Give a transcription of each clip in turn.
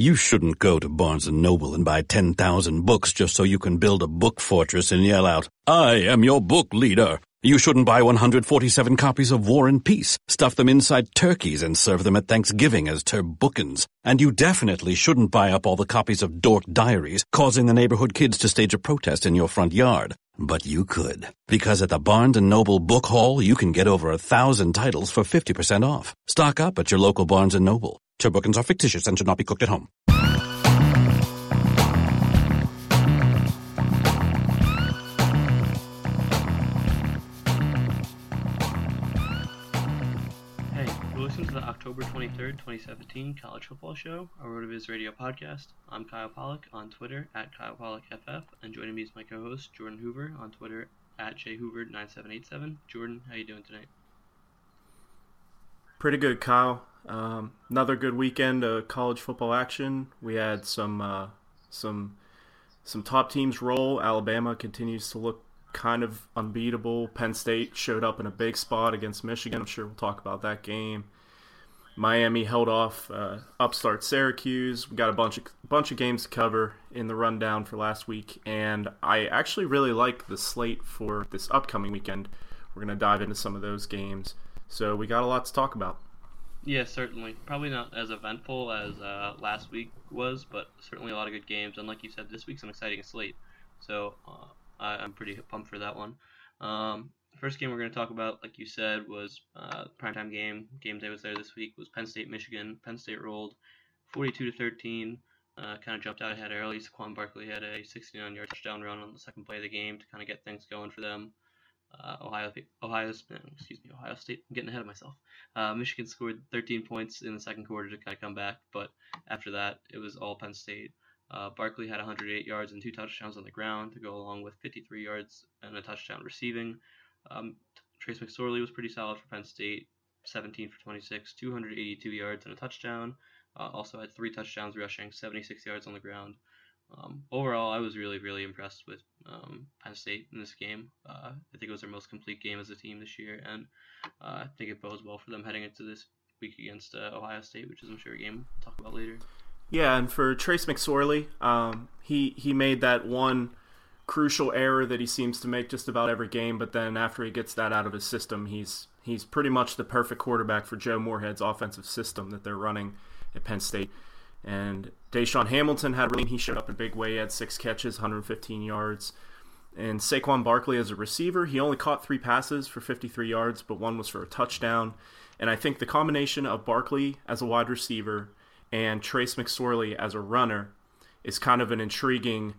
You shouldn't go to Barnes & Noble and buy 10,000 books just so you can build a book fortress and yell out, I am your book leader. You shouldn't buy 147 copies of War and Peace, stuff them inside turkeys and serve them at Thanksgiving as turbookins. And you definitely shouldn't buy up all the copies of Dork Diaries, causing the neighborhood kids to stage a protest in your front yard. But you could. Because at the Barnes & Noble Book Haul, you can get over a thousand titles for 50% off. Stock up at your local Barnes & Noble. Turbookins are fictitious and should not be cooked at home. 23rd, 2017 College Football Show, a RotoViz radio podcast. I'm Kyle Pollock on Twitter at Kyle Pollock FF, and joining me is my co-host Jordan Hoover on Twitter at jhoover9787. Jordan, how you doing tonight? Pretty good, Kyle. Um, another good weekend of college football action. We had some uh, some some top teams roll. Alabama continues to look kind of unbeatable. Penn State showed up in a big spot against Michigan. I'm sure we'll talk about that game. Miami held off uh, upstart Syracuse. We got a bunch of bunch of games to cover in the rundown for last week, and I actually really like the slate for this upcoming weekend. We're gonna dive into some of those games, so we got a lot to talk about. Yeah, certainly. Probably not as eventful as uh, last week was, but certainly a lot of good games. And like you said, this week's an exciting slate. So uh, I, I'm pretty pumped for that one. Um, first game we're going to talk about, like you said, was uh, primetime game. Game day was there this week. Was Penn State Michigan. Penn State rolled 42 to 13. Uh, kind of jumped out ahead early. Saquon Barkley had a 69-yard touchdown run on the second play of the game to kind of get things going for them. Uh, Ohio, Ohio, excuse me, Ohio State. I'm getting ahead of myself. Uh, Michigan scored 13 points in the second quarter to kind of come back, but after that, it was all Penn State. Uh, Barkley had 108 yards and two touchdowns on the ground to go along with 53 yards and a touchdown receiving. Um, Trace McSorley was pretty solid for Penn State, 17 for 26, 282 yards and a touchdown. Uh, also had three touchdowns rushing, 76 yards on the ground. Um, overall, I was really, really impressed with um, Penn State in this game. Uh, I think it was their most complete game as a team this year, and uh, I think it bodes well for them heading into this week against uh, Ohio State, which is, I'm sure, a game we'll talk about later. Yeah, and for Trace McSorley, um, he he made that one crucial error that he seems to make just about every game, but then after he gets that out of his system, he's he's pretty much the perfect quarterback for Joe Moorhead's offensive system that they're running at Penn State. And DaeSean Hamilton had really he showed up in a big way. He had six catches, 115 yards. And Saquon Barkley as a receiver, he only caught three passes for 53 yards, but one was for a touchdown. And I think the combination of Barkley as a wide receiver and Trace McSorley as a runner is kind of an intriguing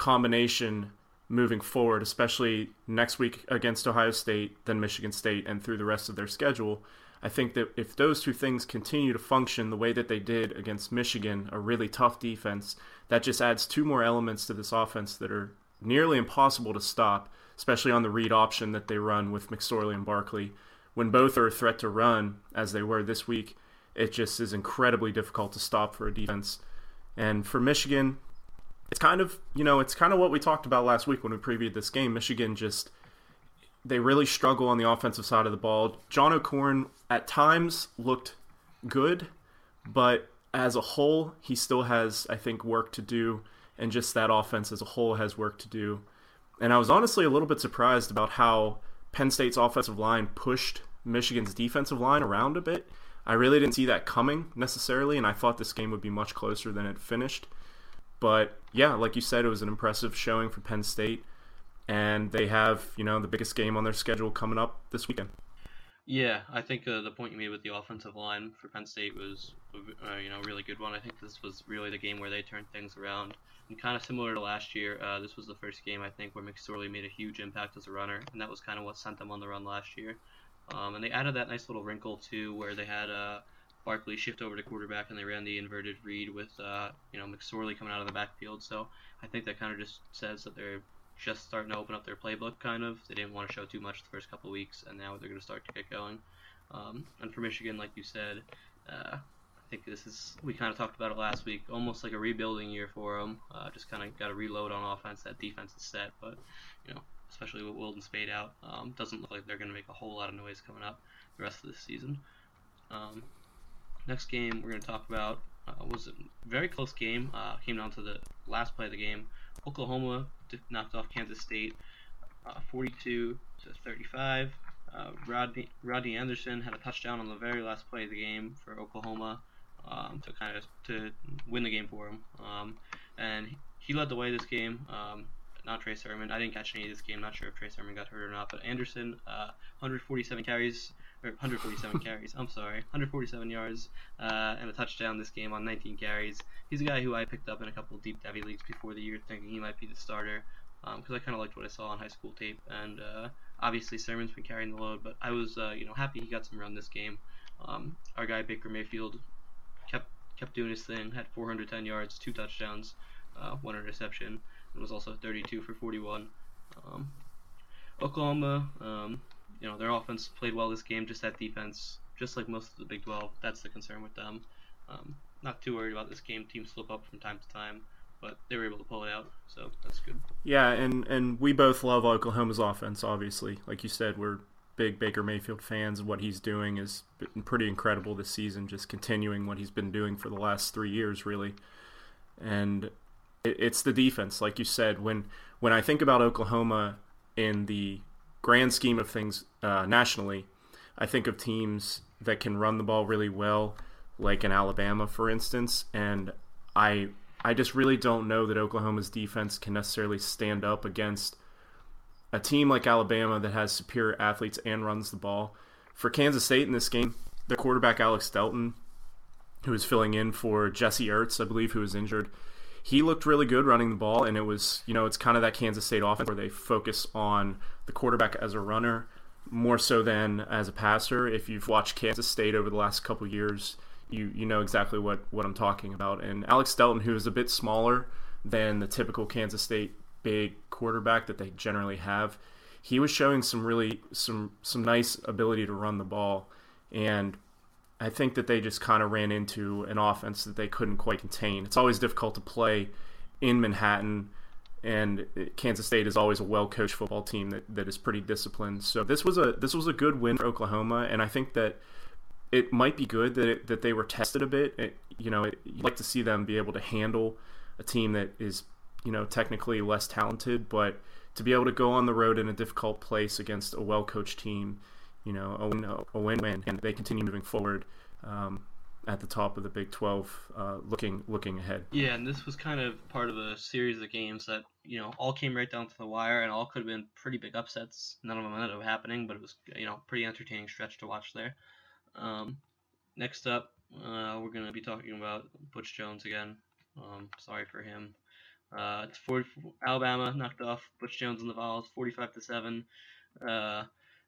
combination moving forward, especially next week against Ohio State, then Michigan State, and through the rest of their schedule. I think that if those two things continue to function the way that they did against Michigan, a really tough defense, that just adds two more elements to this offense that are nearly impossible to stop, especially on the read option that they run with McSorley and Barkley. When both are a threat to run, as they were this week, it just is incredibly difficult to stop for a defense. And for Michigan, it's kind of you know it's kind of what we talked about last week when we previewed this game. Michigan just they really struggle on the offensive side of the ball. John O'Korn at times looked good, but as a whole, he still has I think work to do, and just that offense as a whole has work to do. And I was honestly a little bit surprised about how Penn State's offensive line pushed Michigan's defensive line around a bit. I really didn't see that coming necessarily, and I thought this game would be much closer than it finished. But yeah, like you said, it was an impressive showing for Penn State, and they have you know the biggest game on their schedule coming up this weekend. Yeah, I think uh, the point you made with the offensive line for Penn State was, uh, you know, a really good one. I think this was really the game where they turned things around. And kind of similar to last year, uh, this was the first game I think where McSorley made a huge impact as a runner, and that was kind of what sent them on the run last year. Um, and they added that nice little wrinkle too, where they had uh, Barkley shift over to quarterback and they ran the inverted read with uh, you know McSorley coming out of the backfield. So I think that kind of just says that they're just starting to open up their playbook. Kind of, they didn't want to show too much the first couple weeks, and now they're going to start to get going. Um, and for Michigan, like you said, uh, I think this is we kind of talked about it last week, almost like a rebuilding year for them. Uh, just kind of got to reload on offense. That defense is set, but you know especially with Wilton Speight out. Um, doesn't look like they're going to make a whole lot of noise coming up the rest of the season. Um, next game we're going to talk about uh, was a very close game. Uh, came down to the last play of the game. Oklahoma knocked off Kansas State, uh, 42 to 35. Uh, Rodney, Rodney Anderson had a touchdown on the very last play of the game for Oklahoma um, to kind of to win the game for him. Um, and he led the way this game. Um, not Trey Sermon. I didn't catch any of this game. Not sure if Trey Sermon got hurt or not. But Anderson, uh, 147 carries, or 147 carries. I'm sorry, 147 yards uh, and a touchdown this game on 19 carries. He's a guy who I picked up in a couple deep devy leagues before the year, thinking he might be the starter because um, I kind of liked what I saw on high school tape. And uh, obviously Sermon's been carrying the load, but I was uh, you know happy he got some run this game. Um, our guy Baker Mayfield kept kept doing his thing, had 410 yards, two touchdowns, uh, one interception and was also 32 for 41. Um, Oklahoma, um, you know, their offense played well this game. Just that defense, just like most of the Big 12, that's the concern with them. Um, not too worried about this game. Teams slip up from time to time, but they were able to pull it out, so that's good. Yeah, and and we both love Oklahoma's offense. Obviously, like you said, we're big Baker Mayfield fans. What he's doing is pretty incredible this season. Just continuing what he's been doing for the last three years, really. And it's the defense, like you said. When when I think about Oklahoma in the grand scheme of things uh, nationally, I think of teams that can run the ball really well, like in Alabama, for instance. And I I just really don't know that Oklahoma's defense can necessarily stand up against a team like Alabama that has superior athletes and runs the ball. For Kansas State in this game, their quarterback Alex Delton, who is filling in for Jesse Ertz, I believe, who was injured he looked really good running the ball, and it was you know it's kind of that Kansas State offense where they focus on the quarterback as a runner more so than as a passer. If you've watched Kansas State over the last couple years, you you know exactly what what I'm talking about. And Alex Delton, who is a bit smaller than the typical Kansas State big quarterback that they generally have, he was showing some really some some nice ability to run the ball and I think that they just kind of ran into an offense that they couldn't quite contain. It's always difficult to play in Manhattan, and Kansas State is always a well-coached football team that, that is pretty disciplined. So this was a this was a good win for Oklahoma, and I think that it might be good that it, that they were tested a bit. It, you know, it, you'd like to see them be able to handle a team that is you know technically less talented, but to be able to go on the road in a difficult place against a well-coached team you know, a win, a win-win, and they continue moving forward um, at the top of the Big 12, uh, looking looking ahead. Yeah, and this was kind of part of a series of games that you know all came right down to the wire, and all could have been pretty big upsets. None of them ended up happening, but it was you know pretty entertaining stretch to watch there. Um, next up, uh, we're gonna be talking about Butch Jones again. Um, sorry for him. Uh, it's 40, Alabama knocked off Butch Jones and the Vols 45 to 7. Uh,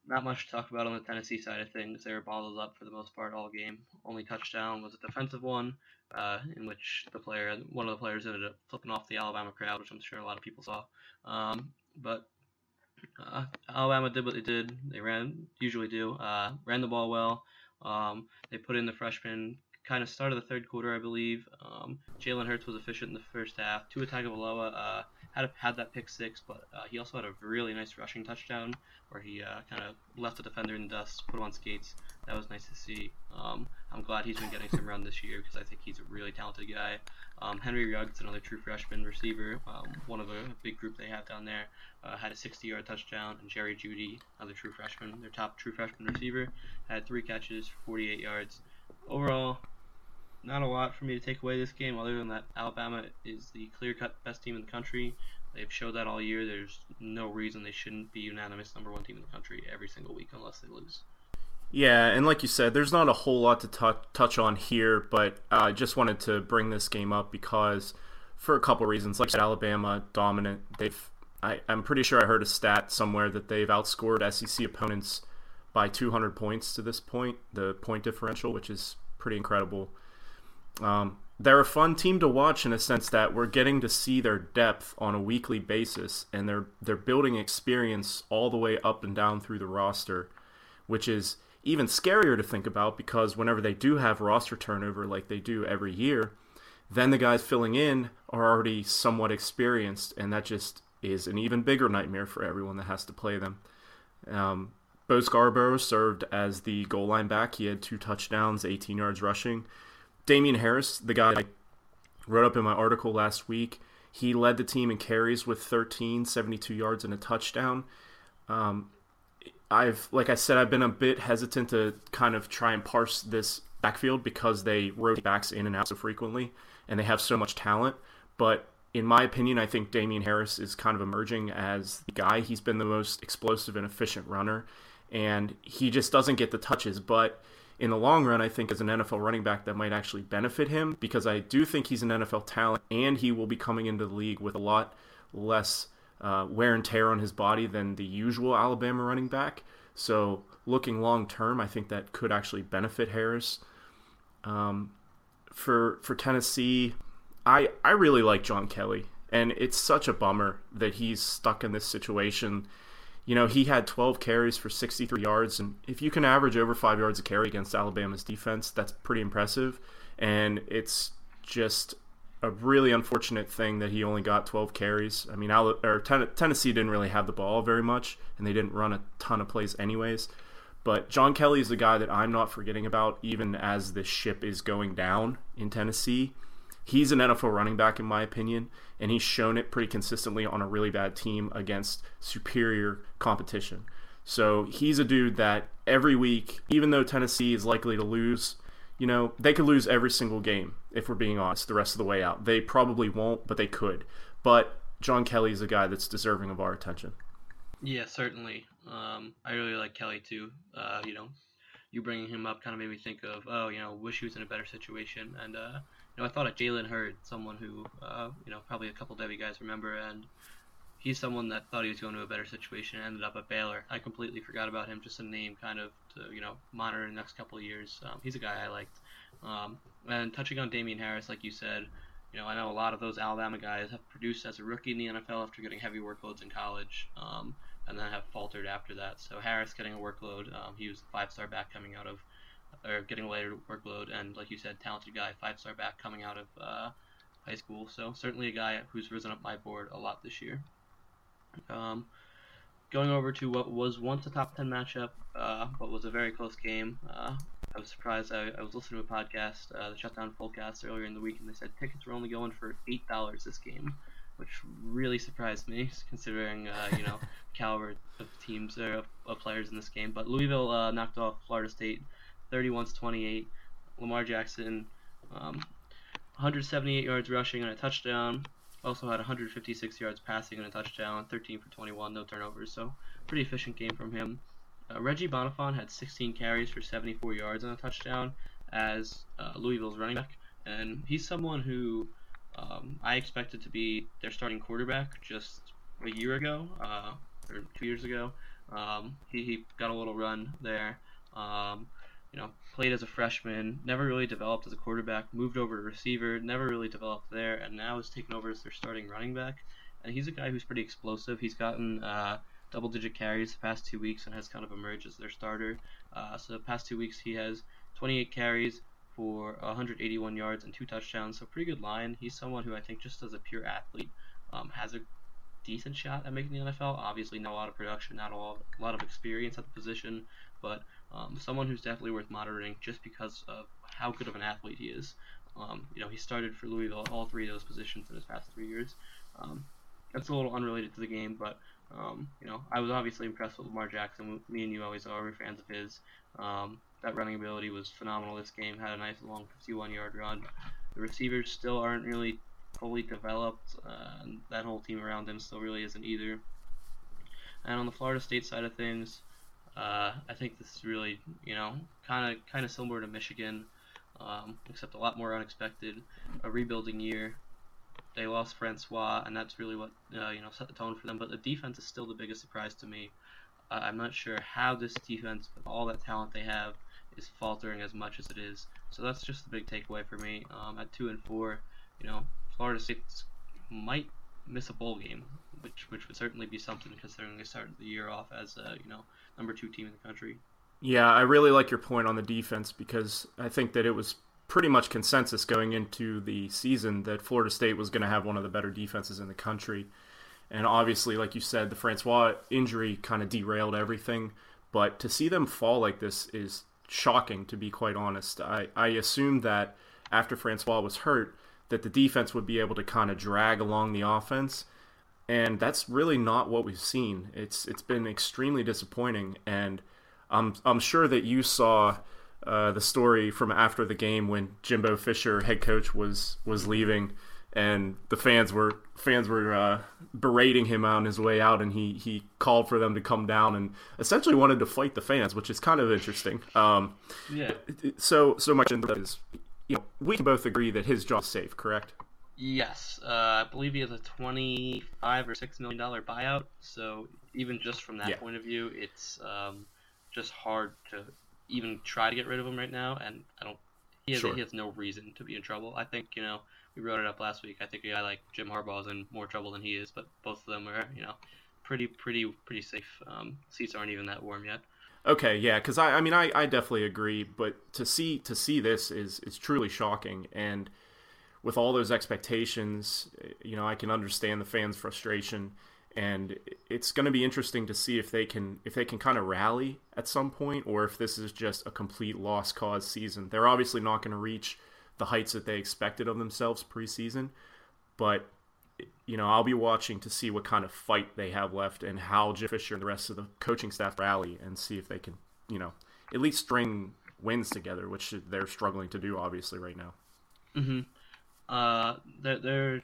not much to talk about on the Tennessee side of things. They were bottled up for the most part all game. Only touchdown was a defensive one, uh, in which the player, one of the players, ended up flipping off the Alabama crowd, which I'm sure a lot of people saw. Um, but uh, Alabama did what they did. They ran, usually do, uh, ran the ball well. Um, they put in the freshman kind of started the third quarter, I believe. Um, Jalen Hurts was efficient in the first half. Tua Tagovailoa uh, had had that pick six, but uh, he also had a really nice rushing touchdown where he uh, kind of left the defender in the dust, put him on skates. That was nice to see. Um, I'm glad he's been getting some run this year because I think he's a really talented guy. Um, Henry Ruggs, another true freshman receiver, um, one of a big group they have down there, uh, had a 60-yard touchdown, and Jerry Jeudy, another true freshman, their top true freshman receiver, had three catches for 48 yards. Overall, not a lot for me to take away this game, other than that Alabama is the clear-cut best team in the country. They've showed that all year. There's no reason they shouldn't be unanimous number one team in the country every single week unless they lose. Yeah, and like you said, there's not a whole lot to t- touch on here, but I uh, just wanted to bring this game up because for a couple reasons. Like said, Alabama dominant. They've I, I'm pretty sure I heard a stat somewhere that they've outscored SEC opponents by 200 points to this point, the point differential, which is pretty incredible. Um, they're a fun team to watch in a sense that we're getting to see their depth on a weekly basis, and they're they're building experience all the way up and down through the roster, which is even scarier to think about because whenever they do have roster turnover like they do every year, then the guys filling in are already somewhat experienced, and that just is an even bigger nightmare for everyone that has to play them. Um, Bo Scarborough served as the goal line back. He had two touchdowns, 18 yards rushing. Damien Harris, the guy I wrote up in my article last week, he led the team in carries with 13, 72 yards and a touchdown. Um, I've, like I said, I've been a bit hesitant to kind of try and parse this backfield because they rotate backs in and out so frequently and they have so much talent. But in my opinion, I think Damien Harris is kind of emerging as the guy. He's been the most explosive and efficient runner, and he just doesn't get the touches. But in the long run, I think as an NFL running back, that might actually benefit him because I do think he's an NFL talent, and he will be coming into the league with a lot less uh, wear and tear on his body than the usual Alabama running back. So, looking long term, I think that could actually benefit Harris. Um, for for Tennessee, I I really like John Kelly, and it's such a bummer that he's stuck in this situation. You know, he had 12 carries for 63 yards, and if you can average over five yards a carry against Alabama's defense, that's pretty impressive. And it's just a really unfortunate thing that he only got 12 carries. I mean, Tennessee didn't really have the ball very much, and they didn't run a ton of plays anyways. But John Kelly is a guy that I'm not forgetting about, even as this ship is going down in Tennessee. He's an NFL running back, in my opinion, and he's shown it pretty consistently on a really bad team against superior competition. So he's a dude that every week, even though Tennessee is likely to lose, you know, they could lose every single game, if we're being honest, the rest of the way out. They probably won't, but they could. But John Kelly is a guy that's deserving of our attention. Yeah, certainly. Um, I really like Kelly too. Uh, you know, you bringing him up kind of made me think of, oh, you know, wish he was in a better situation. And uh, you know, I thought of Jalen Hurd, someone who, uh, you know, probably a couple Devy guys remember, and he's someone that thought he was going to a better situation and ended up at Baylor. I completely forgot about him, just a name kind of to, you know, monitor the next couple of years. Um, he's a guy I liked. Um, and touching on Damien Harris, like you said, you know, I know a lot of those Alabama guys have produced as a rookie in the NFL after getting heavy workloads in college, um, and then have faltered after that. So Harris getting a workload, um, he was a five-star back coming out of or getting a later workload, and like you said, talented guy, five star back coming out of uh, high school. So certainly a guy who's risen up my board a lot this year. Um, going over to what was once a top 10 matchup, uh, but was a very close game. Uh, I was surprised. I, I, was listening to a podcast, uh, the Shutdown Fullcast, earlier in the week, and they said tickets were only going for eight dollars this game, which really surprised me, considering uh, you know caliber of teams or of, of, players in this game. But Louisville uh, knocked off Florida State 31 to 28. Lamar Jackson, um, 178 yards rushing and a touchdown. Also had 156 yards passing and a touchdown, 13 for 21, no turnovers. So pretty efficient game from him. Uh, Reggie Bonnafon had 16 carries for 74 yards and a touchdown as uh, Louisville's running back, and he's someone who Um, I expected to be their starting quarterback just a year ago uh, or two years ago. Um, he, he got a little run there. Um, you know, played as a freshman, never really developed as a quarterback, moved over to receiver, never really developed there, and now is taken over as their starting running back. And he's a guy who's pretty explosive. He's gotten uh, double digit carries the past two weeks and has kind of emerged as their starter. Uh, so the past two weeks he has 28 carries for 181 yards and two touchdowns. So pretty good line. He's someone who I think just as a pure athlete um, has a decent shot at making the NFL. Obviously, not a lot of production, not a lot, a lot of experience at the position, but um, someone who's definitely worth monitoring just because of how good of an athlete he is. Um, you know, he started for Louisville all three of those positions in his past three years. Um, that's a little unrelated to the game, but um, you know, I was obviously impressed with Lamar Jackson. Me and you always are. We're fans of his. Um, that running ability was phenomenal this game. Had a nice long 51-yard run. The receivers still aren't really fully developed. Uh, that whole team around him still really isn't either. And on the Florida State side of things, uh, I think this is really, you know, kind of kind of similar to Michigan, um, except a lot more unexpected. A rebuilding year. They lost Francois, and that's really what uh, you know set the tone for them. But the defense is still the biggest surprise to me. Uh, I'm not sure how this defense, with all that talent they have, is faltering as much as it is. So that's just the big takeaway for me. Um, at two and four, you know, Florida State might miss a bowl game, which which would certainly be something considering they started the year off as a you know number two team in the country. Yeah, I really like your point on the defense because I think that it was pretty much consensus going into the season that Florida State was going to have one of the better defenses in the country. And obviously, like you said, the Francois injury kind of derailed everything. But to see them fall like this is shocking, to be quite honest. I, I assumed that after Francois was hurt, that the defense would be able to kind of drag along the offense. And that's really not what we've seen. It's it's been extremely disappointing. And I'm I'm sure that you saw uh, the story from after the game when Jimbo Fisher, head coach, was was leaving, and the fans were fans were uh, berating him on his way out, and he he called for them to come down and essentially wanted to fight the fans, which is kind of interesting. Um, yeah. So so much is you know, we can both agree that his job is safe, correct? Yes, uh, I believe he has a twenty-five or six million dollar buyout. So even just from that yeah. point of view, it's um, just hard to even try to get rid of him right now. And I don't. He has, sure. he has no reason to be in trouble. I think you know we wrote it up last week. I think a guy like Jim Harbaugh is in more trouble than he is, but both of them are you know pretty pretty pretty safe. Um, seats aren't even that warm yet. Okay, yeah, because I, I mean, I, I definitely agree, but to see to see this is is truly shocking, and with all those expectations, you know, I can understand the fans' frustration, and it's going to be interesting to see if they can if they can kind of rally at some point, or if this is just a complete lost cause season. They're obviously not going to reach the heights that they expected of themselves preseason, but you know, I'll be watching to see what kind of fight they have left and how Jeff Fisher and the rest of the coaching staff rally and see if they can, you know, at least string wins together, which they're struggling to do obviously right now. Mm-hmm. Uh, their their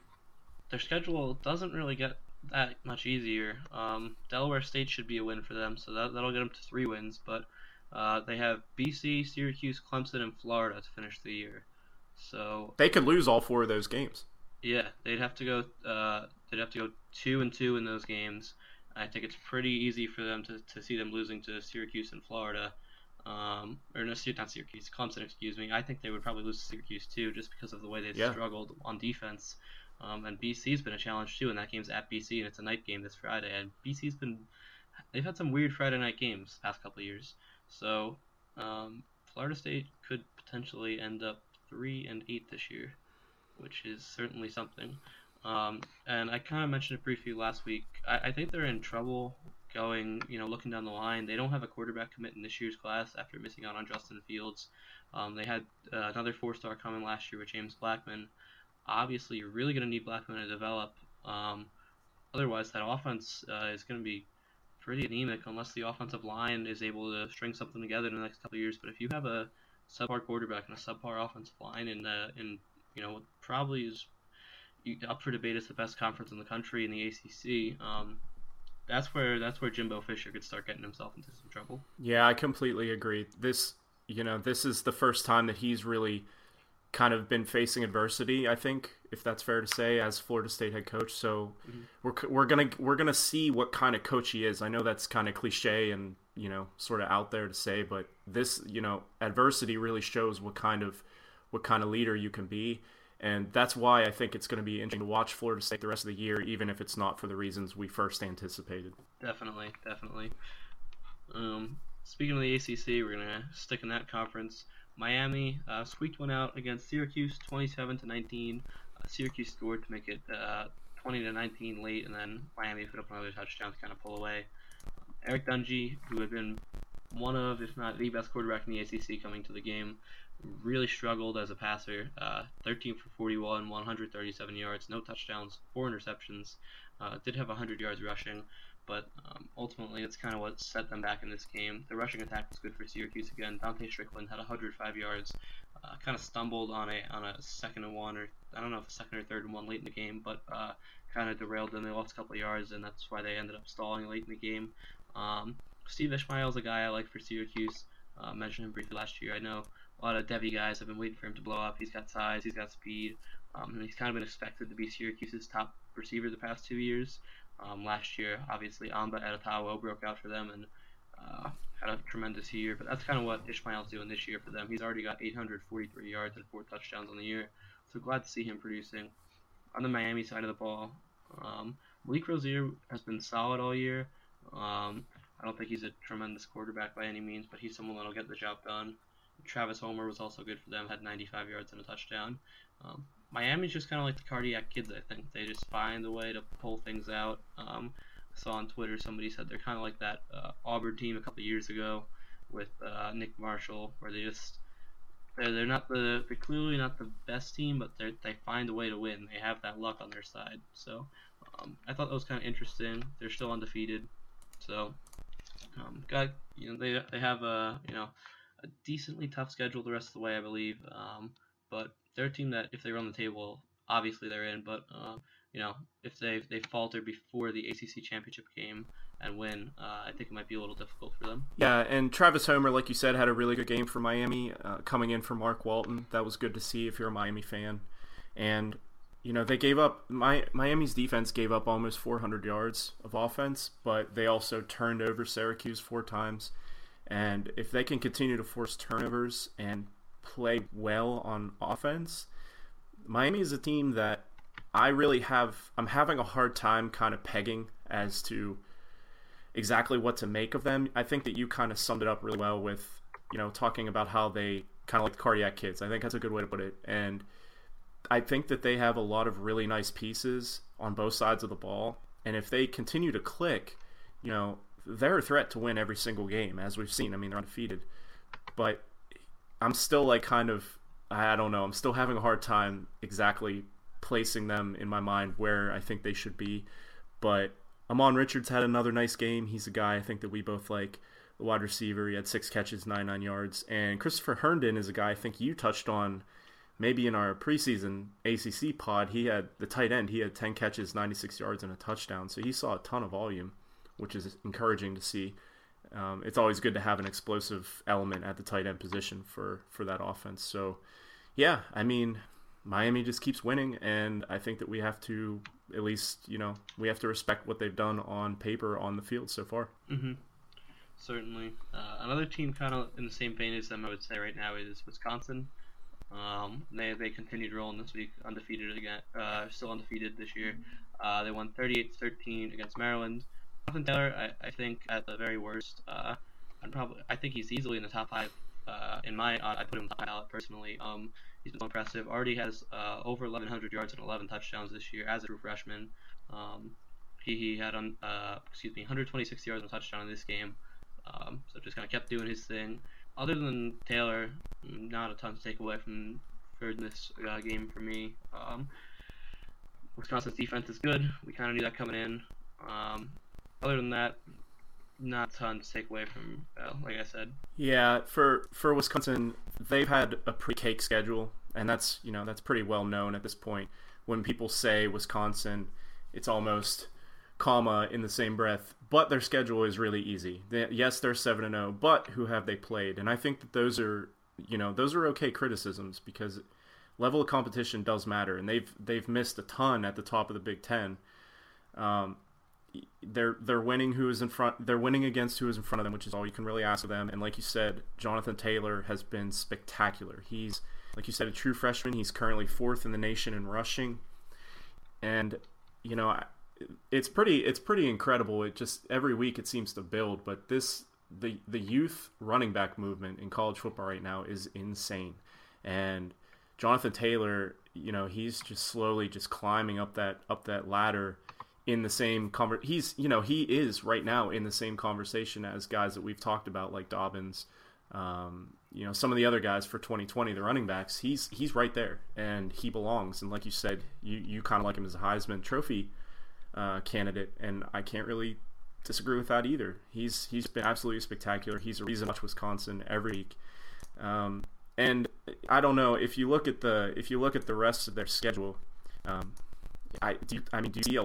their schedule doesn't really get that much easier. Um, Delaware State should be a win for them, so that that'll get them to three wins. But uh, they have BC, Syracuse, Clemson, and Florida to finish the year. So they could lose all four of those games. Yeah, they'd have to go. Uh, they'd have to go two and two in those games. I think it's pretty easy for them to, to see them losing to Syracuse and Florida, um, or no, not Syracuse, Clemson. Excuse me. I think they would probably lose to Syracuse too, just because of the way they've yeah. struggled on defense. Um, and BC's been a challenge too, and that game's at BC, and it's a night game this Friday. And BC's been, they've had some weird Friday night games past couple of years. So um, Florida State could potentially end up three and eight this year which is certainly something. Um, and I kind of mentioned it briefly last week. I, I, think they're in trouble going, you know, looking down the line. They don't have a quarterback commit in this year's class after missing out on Justin Fields. Um, they had uh, another four-star coming last year with James Blackman. Obviously, you're really going to need Blackman to develop. Um, otherwise, that offense uh, is going to be pretty anemic unless the offensive line is able to string something together in the next couple of years. But if you have a subpar quarterback and a subpar offensive line in the in you know, probably is up for debate as the best conference in the country in the ACC. Um, that's where that's where Jimbo Fisher could start getting himself into some trouble. Yeah, I completely agree. This, you know, this is the first time that he's really kind of been facing adversity. I think if that's fair to say, as Florida State head coach. So mm-hmm. we're we're gonna we're gonna see what kind of coach he is. I know that's kind of cliche and you know sort of out there to say, but this you know adversity really shows what kind of what kind of leader you can be. And that's why I think it's going to be interesting to watch Florida State the rest of the year, even if it's not for the reasons we first anticipated. Definitely, definitely. Um, speaking of the ACC, we're going to stick in that conference. Miami uh, squeaked one out against Syracuse, 27 to 19. Uh, Syracuse scored to make it uh, 20 to 19 late, and then Miami put up another touchdown to kind of pull away. Eric Dungey, who had been one of, if not the best quarterback in the ACC coming to the game, really struggled as a passer. Uh, 13 for 41, 137 yards, no touchdowns, four interceptions. Uh, did have 100 yards rushing, but um, ultimately it's kind of what set them back in this game. The rushing attack was good for Syracuse again. Dontae Strickland had 105 yards. Uh, kind of stumbled on a on a second and one, or I don't know if a second or third and one late in the game, but uh, kind of derailed them. They lost a couple of yards, and that's why they ended up stalling late in the game. Um, Steve Ishmael is a guy I like for Syracuse. Uh, mentioned him briefly last year. I know a lot of Devy guys have been waiting for him to blow up. He's got size, he's got speed, um, and he's kind of been expected to be Syracuse's top receiver the past two years. Um, last year, obviously, Amba Etta-Tawo broke out for them and uh, had a tremendous year, but that's kind of what Ishmael's doing this year for them. He's already got 843 yards and four touchdowns on the year, so glad to see him producing. On the Miami side of the ball, um, Malik Rosier has been solid all year. Um, I don't think he's a tremendous quarterback by any means, but he's someone that'll get the job done. Travis Homer was also good for them, had 95 yards and a touchdown. Um, Miami's just kind of like the cardiac kids, I think. They just find a way to pull things out. Um, I saw on Twitter somebody said they're kind of like that uh, Auburn team a couple years ago with uh, Nick Marshall, where they just they're, they're not the they're clearly not the best team, but they they find a way to win. They have that luck on their side. So um, I thought that was kind of interesting. They're still undefeated, so um, got you know they they have a you know a decently tough schedule the rest of the way, I believe. Um, but they're a team that if they run the table, obviously they're in. But uh, you know, if they they falter before the ACC championship game and win, uh, I think it might be a little difficult for them. Yeah, and Travis Homer, like you said, had a really good game for Miami, uh, coming in for Mark Walton. That was good to see if you're a Miami fan. And you know, they gave up my Miami's defense gave up almost 400 yards of offense, but they also turned over Syracuse four times. And if they can continue to force turnovers and play well on offense, Miami is a team that I really have I'm having a hard time kind of pegging as to exactly what to make of them. I think that you kind of summed it up really well with, you know, talking about how they kind of like the cardiac kids. I think that's a good way to put it. And I think that they have a lot of really nice pieces on both sides of the ball. And if they continue to click, you know, they're a threat to win every single game, as we've seen. I mean, they're undefeated, but I'm still like kind of I don't know. I'm still having a hard time exactly placing them in my mind where I think they should be. But Ahmmon Richards had another nice game. He's a guy I think that we both like. The wide receiver. He had six catches, nine nine yards. And Christopher Herndon is a guy I think you touched on maybe in our preseason ACC pod. He had the tight end. He had ten catches, 96 yards, and a touchdown. So he saw a ton of volume which is encouraging to see. Um, it's always good to have an explosive element at the tight end position for for that offense. So, yeah, I mean, Miami just keeps winning, and I think that we have to at least you know we have to respect what they've done on paper on the field so far. Mm-hmm. Certainly, uh, another team kind of in the same vein as them, I would say right now is Wisconsin. Um, they they continued rolling this week, undefeated again, uh, still undefeated this year. Uh, they won 38-13 against Maryland. Jonathan Taylor, I, I think at the very worst, uh, I'm probably I think he's easily in the top five. Uh, in my, I put him on the ballot personally. Um, he's been impressive. Already has uh, over 1,100 yards and 11 touchdowns this year as a true freshman. Um, he, he had on uh, excuse me 126 yards and a touchdown in this game. Um, so just kind of kept doing his thing. Other than Taylor, not a ton to take away from for this uh, game for me. Um, Wisconsin's defense is good. We kind of knew that coming in. Um, other than that, not a ton to take away from. Like I said. Yeah, for for Wisconsin, they've had a pre-cake schedule, and that's you know that's pretty well known at this point. When people say Wisconsin, it's almost comma in the same breath. But their schedule is really easy. They, yes, they're seven and zero, oh, but who have they played? And I think that those are you know those are okay criticisms because level of competition does matter, and they've they've missed a ton at the top of the Big Ten. Um, they're they're winning who is in front. They're winning against who is in front of them, which is all you can really ask of them. And like you said, Jonathan Taylor has been spectacular. He's like you said, a true freshman. He's currently fourth in the nation in rushing, and you know it's pretty it's pretty incredible. It just every week it seems to build, but this the the youth running back movement in college football right now is insane, and Jonathan Taylor, you know, he's just slowly just climbing up that up that ladder in the same conver- he's you know he is right now in the same conversation as guys that we've talked about like Dobbins um, you know some of the other guys for 2020 the running backs. He's he's right there and he belongs. And like you said you you kind of like him as a Heisman trophy uh, candidate. And I can't really disagree with that either. He's he's been absolutely spectacular. He's a reason to watch Wisconsin every week. Um, and I don't know if you look at the if you look at the rest of their schedule um, I do. I mean, do you see a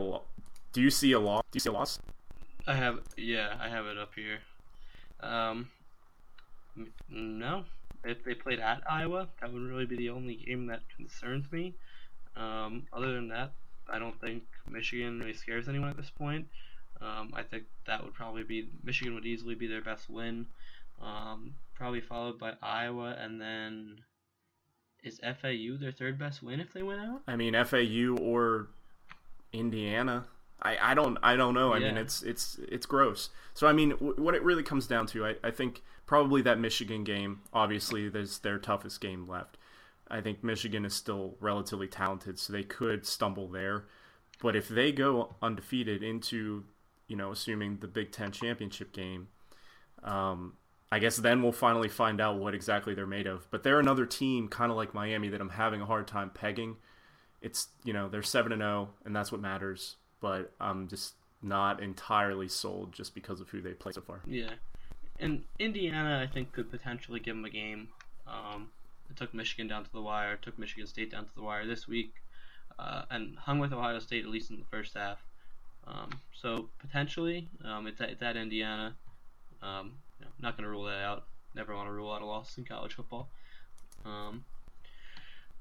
do you see a loss? Do you see a loss? I have, yeah, I have it up here. Um, no. If they played at Iowa, that would really be the only game that concerns me. Um, other than that, I don't think Michigan really scares anyone at this point. Um, I think that would probably be Michigan would easily be their best win. Um, probably followed by Iowa, and then is FAU their third best win if they win out? I mean, FAU or Indiana. I, I don't I don't know. I Yeah. mean, it's it's it's gross. So I mean, w- what it really comes down to, I, I think probably that Michigan game. Obviously, there's their toughest game left. I think Michigan is still relatively talented, so they could stumble there. But if they go undefeated into, you know, assuming the Big Ten championship game, um, I guess then we'll finally find out what exactly they're made of. But they're another team, kind of like Miami, that I'm having a hard time pegging. It's you know they're seven and zero, and that's what matters. But I'm just not entirely sold just because of who they play so far. Yeah, and Indiana, I think, could potentially give them a game. Um, it took Michigan down to the wire, took Michigan State down to the wire this week, uh, and hung with Ohio State at least in the first half. Um, so potentially, um, it's, at, it's at Indiana. Um, you know, not going to rule that out. Never want to rule out a loss in college football. Um,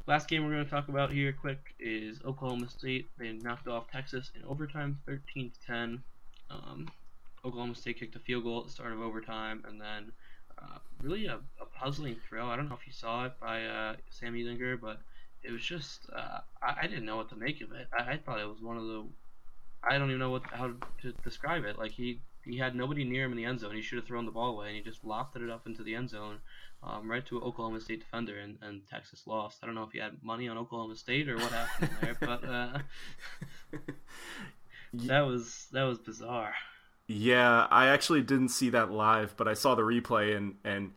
last game we're going to talk about here, quick, is Oklahoma State. They knocked off Texas in overtime, 13 to 10. Um, Oklahoma State kicked a field goal at the start of overtime, and then uh, really a, a puzzling throw. I don't know if you saw it by uh, Sam but it was just uh, I, I didn't know what to make of it. I, I thought it was one of the I don't even know what how to describe it. Like he he had nobody near him in the end zone. He should have thrown the ball away, and he just lofted it up into the end zone, um, right to Oklahoma State defender, and, and Texas lost. I don't know if he had money on Oklahoma State or what happened there, but uh, that was that was bizarre. Yeah, I actually didn't see that live, but I saw the replay and and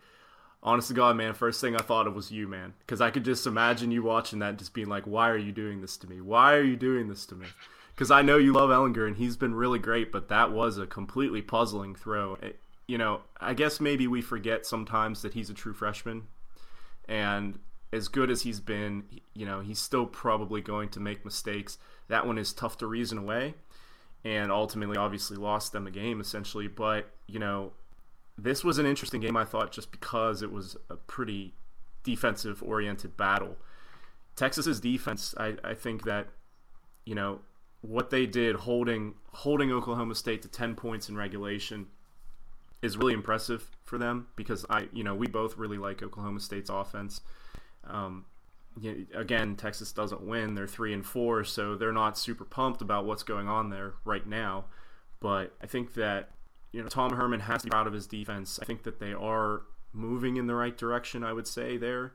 honest to God, man, first thing I thought of was you, man, because I could just imagine you watching that, and just being like, "Why are you doing this to me? Why are you doing this to me?" Because I know you love Ehlinger and he's been really great, but that was a completely puzzling throw. It- you know, I guess maybe we forget sometimes that he's a true freshman, and as good as he's been, you know, he's still probably going to make mistakes. That one is tough to reason away and ultimately obviously lost them a game essentially. But, you know, this was an interesting game, I thought, just because it was a pretty defensive oriented battle. Texas's defense, I, I think that, you know, what they did holding holding Oklahoma State to ten points in regulation is really impressive for them because I you know we both really like Oklahoma State's offense. Um, you again, Texas doesn't win; they're three and four, so they're not super pumped about what's going on there right now. But I think that you know Tom Herman has to be proud of his defense. I think that they are moving in the right direction. I would say there,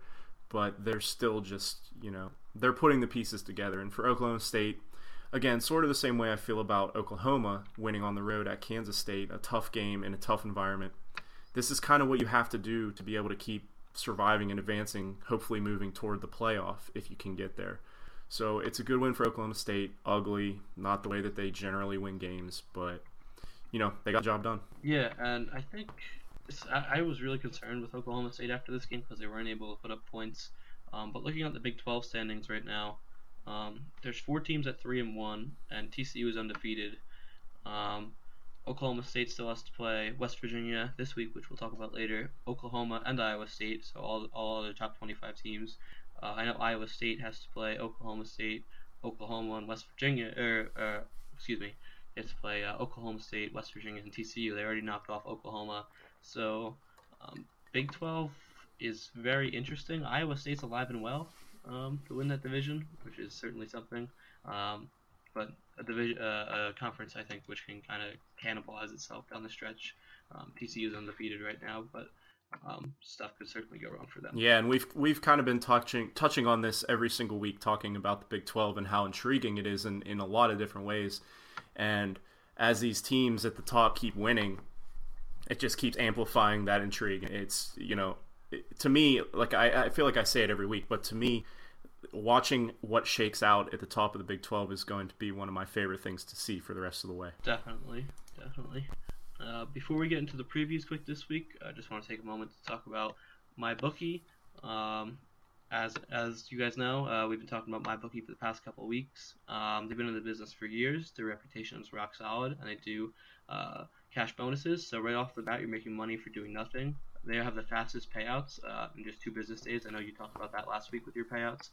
but they're still just you know they're putting the pieces together. And for Oklahoma State, again, sort of the same way I feel about Oklahoma winning on the road at Kansas State, a tough game in a tough environment. This is kind of what you have to do to be able to keep surviving and advancing, hopefully moving toward the playoff if you can get there. So it's a good win for Oklahoma State. Ugly, not the way that they generally win games, but you know they got the job done. Yeah, and I think I, I was really concerned with Oklahoma State after this game because they weren't able to put up points. Um, but looking at the Big 12 standings right now, um, there's four teams at three and one, and TCU is undefeated. Um, Oklahoma State still has to play West Virginia this week, which we'll talk about later. Oklahoma and Iowa State, so all all other top 25 teams. Uh, I know Iowa State has to play Oklahoma State, Oklahoma, and West Virginia. Or, uh, excuse me, they have to play uh, Oklahoma State, West Virginia, and TCU. They already knocked off Oklahoma. So, um, Big 12 is very interesting. Iowa State's alive and well um, to win that division, which is certainly something. Um, but a division, uh, a conference, I think, which can kind of cannibalize itself down the stretch. Um, TCU is undefeated right now, but um, stuff could certainly go wrong for them. Yeah, and we've we've kind of been touching touching on this every single week, talking about the Big Twelve and how intriguing it is in, in a lot of different ways. And as these teams at the top keep winning, it just keeps amplifying that intrigue. It's you know, to me, like I, I feel like I say it every week, but to me, watching what shakes out at the top of the Big 12 is going to be one of my favorite things to see for the rest of the way. Definitely, definitely. Uh, before we get into the previews quick this week, I just want to take a moment to talk about my bookie. Um, as as you guys know, uh, we've been talking about my bookie for the past couple weeks. Um, they've been in the business for years. Their reputation is rock solid, and they do uh, cash bonuses. So right off the bat, you're making money for doing nothing. They have the fastest payouts uh, in just two business days. I know you talked about that last week with your payouts.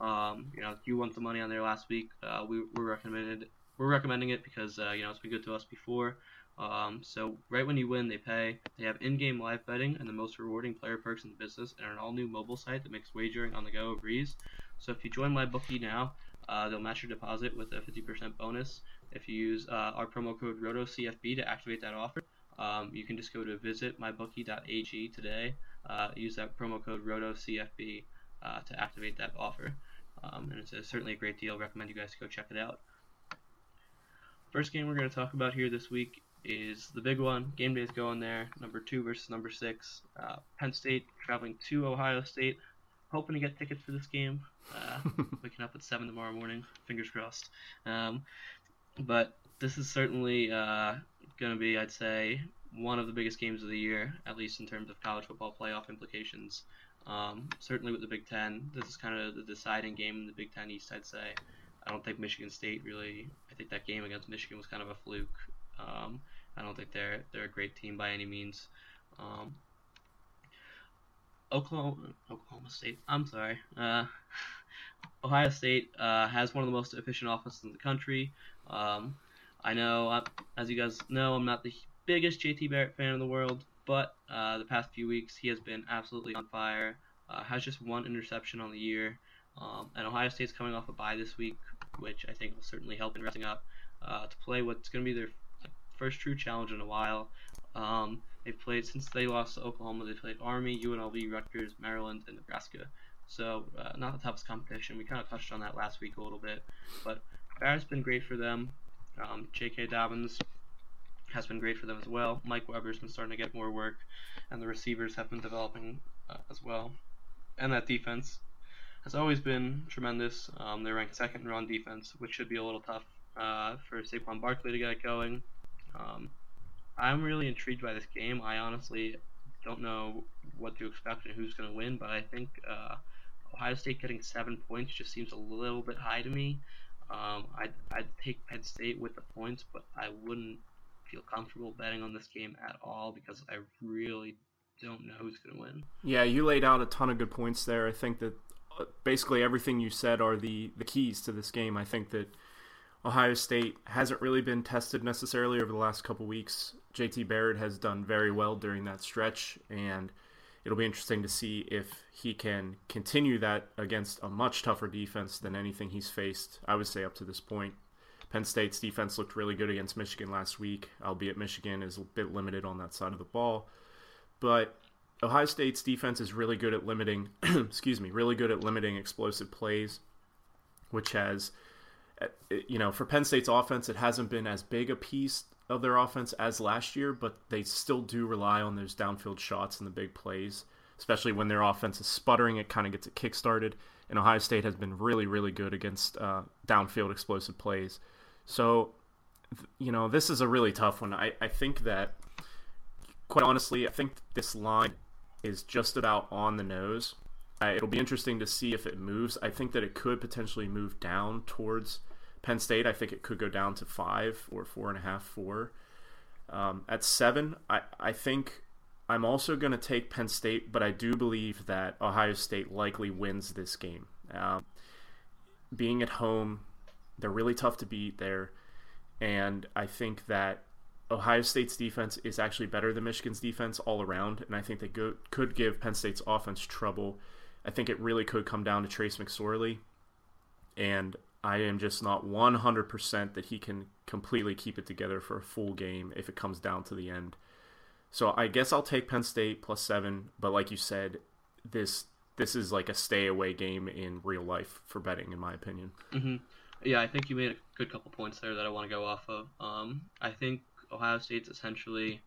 Um, you know, if you want the money on there last week. Uh, we we're recommended we're recommending it because uh, you know it's been good to us before. Um, so right when you win, they pay. They have in-game live betting and the most rewarding player perks in the business, and an all-new mobile site that makes wagering on the go a breeze. So if you join my bookie now, uh, they'll match your deposit with a 50% bonus. If you use uh, our promo code ROTOCFB to activate that offer, um, you can just go to visit mybookie.ag today. Uh, use that promo code ROTOCFB uh, to activate that offer. Um, and it's a, certainly a great deal. Recommend you guys go check it out. First game we're going to talk about here this week is the big one. Game day is going there. Number two versus number six. Uh, Penn State traveling to Ohio State. Hoping to get tickets for this game. Uh, waking up at seven tomorrow morning. Fingers crossed. Um, but this is certainly uh, going to be, I'd say, one of the biggest games of the year, at least in terms of college football playoff implications. Um, certainly with the Big Ten, this is kind of the deciding game in the Big Ten East, I'd say. I don't think Michigan State really. I think that game against Michigan was kind of a fluke. Um, I don't think they're they're a great team by any means. Um, Oklahoma, Oklahoma State. I'm sorry. Uh, Ohio State uh, has one of the most efficient offenses in the country. Um, I know, uh, as you guys know, I'm not the biggest JT Barrett fan in the world, but uh, the past few weeks he has been absolutely on fire. Uh, has just one interception on the year, um, and Ohio State's coming off a bye this week, which I think will certainly help in resting up uh, to play what's going to be their first true challenge in a while. Um, they've played since they lost to Oklahoma. They played Army, UNLV, Rutgers, Maryland, and Nebraska. So uh, not the toughest competition. We kind of touched on that last week a little bit, but Barrett's been great for them. Um, J.K. Dobbins has been great for them as well. Mike Weber's been starting to get more work, and the receivers have been developing uh, as well. And that defense has always been tremendous. Um, they're ranked second in run defense, which should be a little tough uh, for Saquon Barkley to get going. Um, I'm really intrigued by this game. I honestly don't know what to expect and who's going to win, but I think uh, Ohio State getting seven points just seems a little bit high to me. Um, I'd, I'd take Penn State with the points, but I wouldn't feel comfortable betting on this game at all because I really don't know who's going to win. Yeah, you laid out a ton of good points there. I think that uh, basically everything you said are the, the keys to this game. I think that Ohio State hasn't really been tested necessarily over the last couple weeks. JT Barrett has done very well during that stretch, and it'll be interesting to see if he can continue that against a much tougher defense than anything he's faced, I would say, up to this point. Penn State's defense looked really good against Michigan last week, albeit Michigan is a bit limited on that side of the ball. But Ohio State's defense is really good at limiting, excuse me, really good at limiting explosive plays, which has eh, you know, for Penn State's offense, it hasn't been as big a piece of their offense as last year, but they still do rely on those downfield shots and the big plays, especially when their offense is sputtering. It kind of gets it kickstarted, and Ohio State has been really, really good against uh, downfield explosive plays. So, you know, this is a really tough one. I, I think that, quite honestly, I think this line is just about on the nose. Uh, it'll be interesting to see if it moves. I think that it could potentially move down towards Penn State, I think it could go down to five or four and a half, four. Um, at seven, I, I think I'm also going to take Penn State, but I do believe that Ohio State likely wins this game. Um, being at home, they're really tough to beat there, and I think that Ohio State's defense is actually better than Michigan's defense all around, and I think they go, could give Penn State's offense trouble. I think it really could come down to Trace McSorley, and I am just not 100% that he can completely keep it together for a full game if it comes down to the end. So I guess I'll take Penn State plus seven, but like you said, this this is like a stay away game in real life for betting, in my opinion. Mm-hmm. Yeah, I think you made a good couple points there that I want to go off of. Um, I think Ohio State's essentially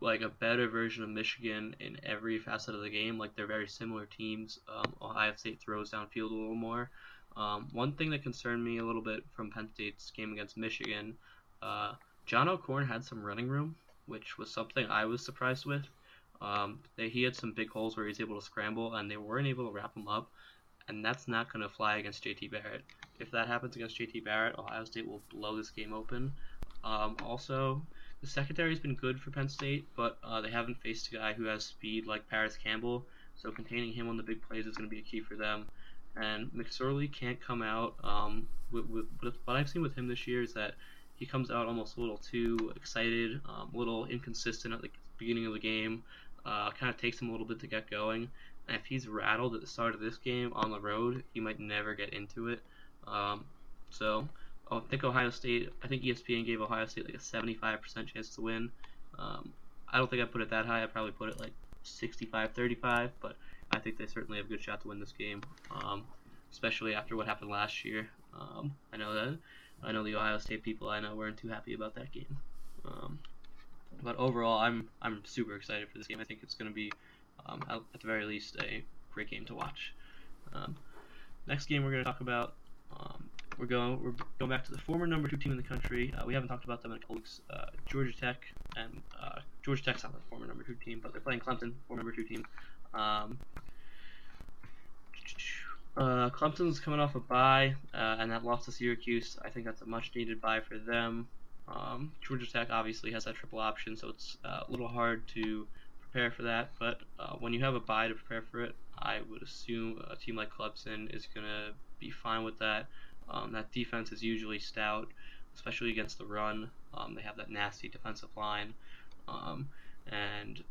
like a better version of Michigan in every facet of the game. Like they're very similar teams. Um, Ohio State throws downfield a little more. Um, one thing that concerned me a little bit from Penn State's game against Michigan, uh, John O'Korn had some running room, which was something I was surprised with. Um, he had some big holes where he was able to scramble, and they weren't able to wrap him up, and that's not going to fly against JT Barrett. If that happens against JT Barrett, Ohio State will blow this game open. Um, also, the secondary's been good for Penn State, but uh, they haven't faced a guy who has speed like Parris Campbell, so containing him on the big plays is going to be a key for them. And McSorley can't come out. Um, with, with, what I've seen with him this year is that he comes out almost a little too excited, um, a little inconsistent at the beginning of the game. Uh, kind of takes him a little bit to get going. And if he's rattled at the start of this game on the road, he might never get into it. Um, so I think Ohio State. I think ESPN gave Ohio State like a 75% chance to win. Um, I don't think I put it that high. I probably put it like 65-35, but I think they certainly have a good shot to win this game, um, especially after what happened last year. Um, I know that I know the Ohio State people I know weren't too happy about that game. Um, but overall, I'm I'm super excited for this game. I think it's going to be, um, at the very least, a great game to watch. Um, next game we're going to talk about um, we're going we're going back to the former number two team in the country. Uh, we haven't talked about them in a couple weeks. Uh, Georgia Tech and uh, Georgia Tech's not the former number two team, but they're playing Clemson, former number two team. Um, uh, Clemson's coming off a bye, uh, and that loss to Syracuse. I think that's a much needed bye for them. Um, Georgia Tech obviously has that triple option, so it's uh, a little hard to prepare for that. But uh, when you have a bye to prepare for it, I would assume a team like Clemson is going to be fine with that. Um, that defense is usually stout, especially against the run. Um, they have that nasty defensive line. Um, and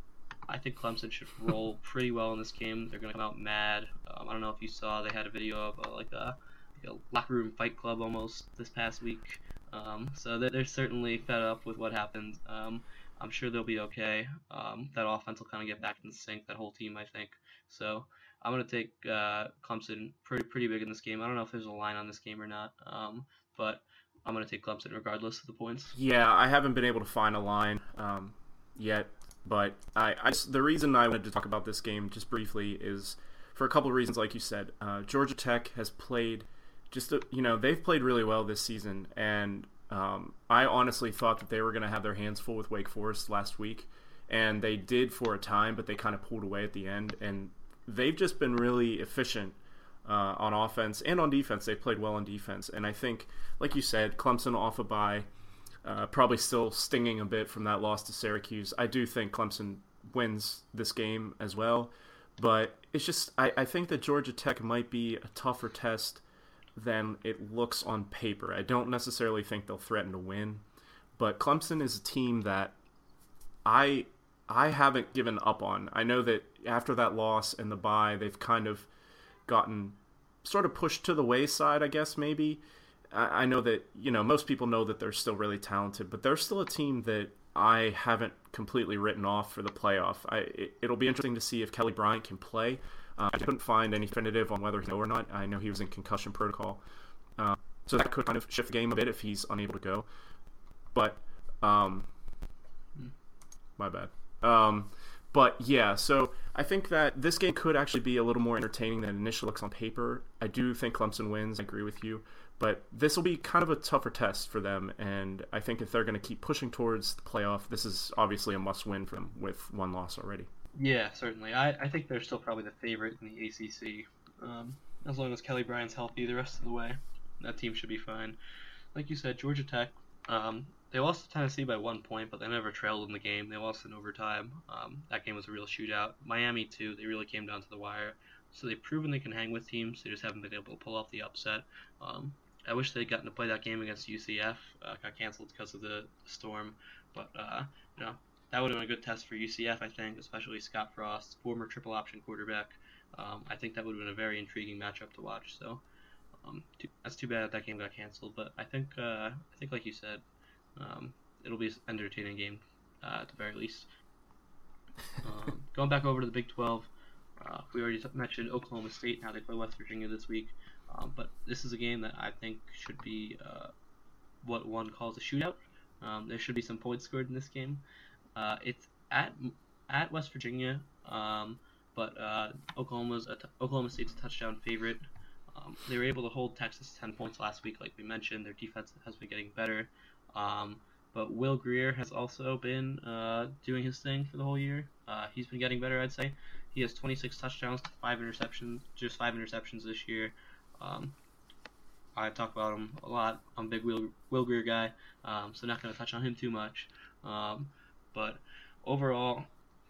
I think Clemson should roll pretty well in this game. They're going to come out mad. Um, I don't know if you saw, they had a video of uh, like, a, like, a, locker room fight club almost this past week. Um, so they're, they're, certainly fed up with what happened. Um, I'm sure they'll be okay. that offense will kind of get back in sync, that whole team, I think. So I'm gonna take uh, Clemson pretty pretty big in this game. I don't know if there's a line on this game or not, um, but I'm gonna take Clemson regardless of the points. Yeah, I haven't been able to find a line um, yet, but I, I, the reason I wanted to talk about this game just briefly is for a couple of reasons. Like you said, uh, Georgia Tech has played just a, you know they've played really well this season, and um, I honestly thought that they were going to have their hands full with Wake Forest last week, and they did for a time, but they kind of pulled away at the end, and they've just been really efficient uh, on offense and on defense. They played well on defense, and I think, like you said, Clemson off a bye, uh, probably still stinging a bit from that loss to Syracuse. I do think Clemson wins this game as well, but it's just I, I think that Georgia Tech might be a tougher test than it looks on paper. I don't necessarily think they'll threaten to win, but Clemson is a team that I I haven't given up on. I know that after that loss and the bye, they've kind of gotten sort of pushed to the wayside, I guess, maybe. I, I know that, you know, most people know that they're still really talented, but they're still a team that I haven't completely written off for the playoff. I, it, will be interesting to see if Kelly Bryant can play. Uh, I couldn't find any definitive on whether he's or not. I know he was in concussion protocol. Uh, so that could kind of shift the game a bit if he's unable to go. But, um, my bad. Um, but yeah, so I think that this game could actually be a little more entertaining than it initially looks on paper. I do think Clemson wins. I agree with you. But this will be kind of a tougher test for them, and I think if they're going to keep pushing towards the playoff, this is obviously a must-win for them with one loss already. Yeah, certainly. I, I think they're still probably the favorite in the ACC. Um, as long as Kelly Bryant's healthy the rest of the way, that team should be fine. Like you said, Georgia Tech, um, they lost to Tennessee by one point, but they never trailed in the game. They lost in overtime. Um, that game was a real shootout. Miami too. They really came down to the wire. So they've proven they can hang with teams. They just haven't been able to pull off the upset. Um, I wish they'd gotten to play that game against UCF. Uh, got canceled because of the storm, but uh, you know that would have been a good test for UCF. I think, especially Scott Frost, former triple option quarterback. Um, I think that would have been a very intriguing matchup to watch. So um, too, that's too bad that game got canceled. But I think uh, I think like you said, um, it'll be an entertaining game uh, at the very least. Um, going back over to the Big 12, uh, we already mentioned Oklahoma State and how they play West Virginia this week. Um, but this is a game that I think should be uh, what one calls a shootout. Um, there should be some points scored in this game. Uh, it's at at West Virginia, um, but uh, Oklahoma's Oklahoma State's a touchdown favorite. Um, they were able to hold Texas 10 points last week, like we mentioned. Their defense has been getting better. Um, but Will Grier has also been uh, doing his thing for the whole year. Uh, he's been getting better, I'd say. He has 26 touchdowns, to five interceptions, just five interceptions this year. Um, I talk about him a lot. I'm a big Will, Will Grier guy, um, so not going to touch on him too much. Um, but overall,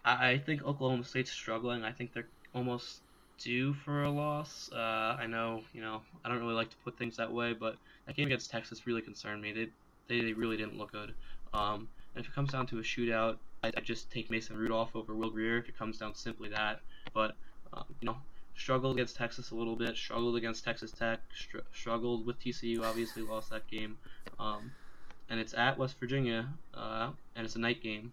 I, I, think Oklahoma State's struggling. I think they're almost due for a loss. Uh, I know, you know, I don't really like to put things that way, but that game against Texas really concerned me. They they, they really didn't look good. Um, and if it comes down to a shootout, I, I just take Mason Rudolph over Will Grier if it comes down simply that. But um, you know, struggled against Texas a little bit, struggled against Texas Tech, str- struggled with TCU. Obviously, lost that game. Um, and it's at West Virginia, uh, and it's a night game.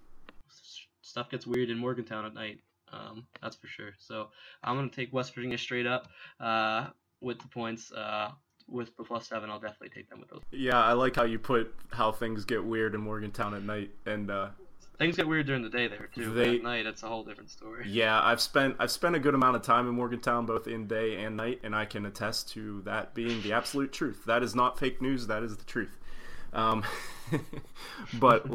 Stuff gets weird in Morgantown at night. Um, that's for sure. So I'm gonna take West Virginia straight up uh, with the points. Uh, with the plus seven, I'll definitely take them with those. Yeah, I like how you put how things get weird in Morgantown at night, and uh, things get weird during the day there too. They, at night, it's a whole different story. Yeah, I've spent I've spent a good amount of time in Morgantown, both in day and night, and I can attest to that being the absolute truth. That is not fake news. That is the truth. Um, but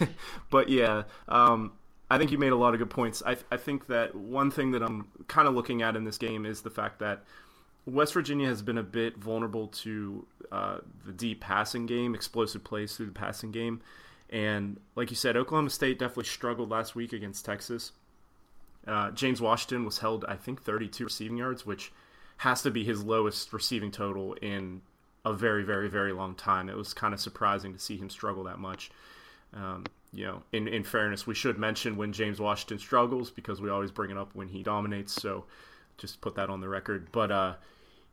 but yeah, um, I think you made a lot of good points. I I think that one thing that I'm kind of looking at in this game is the fact that West Virginia has been a bit vulnerable to uh, the deep passing game, explosive plays through the passing game. And like you said, Oklahoma State definitely struggled last week against Texas. Uh, James Washington was held, I think, 32 receiving yards, which has to be his lowest receiving total in a very, very, very long time. It was kind of surprising to see him struggle that much. Um, you know, in, in fairness, we should mention when James Washington struggles because we always bring it up when he dominates. So just put that on the record. But uh,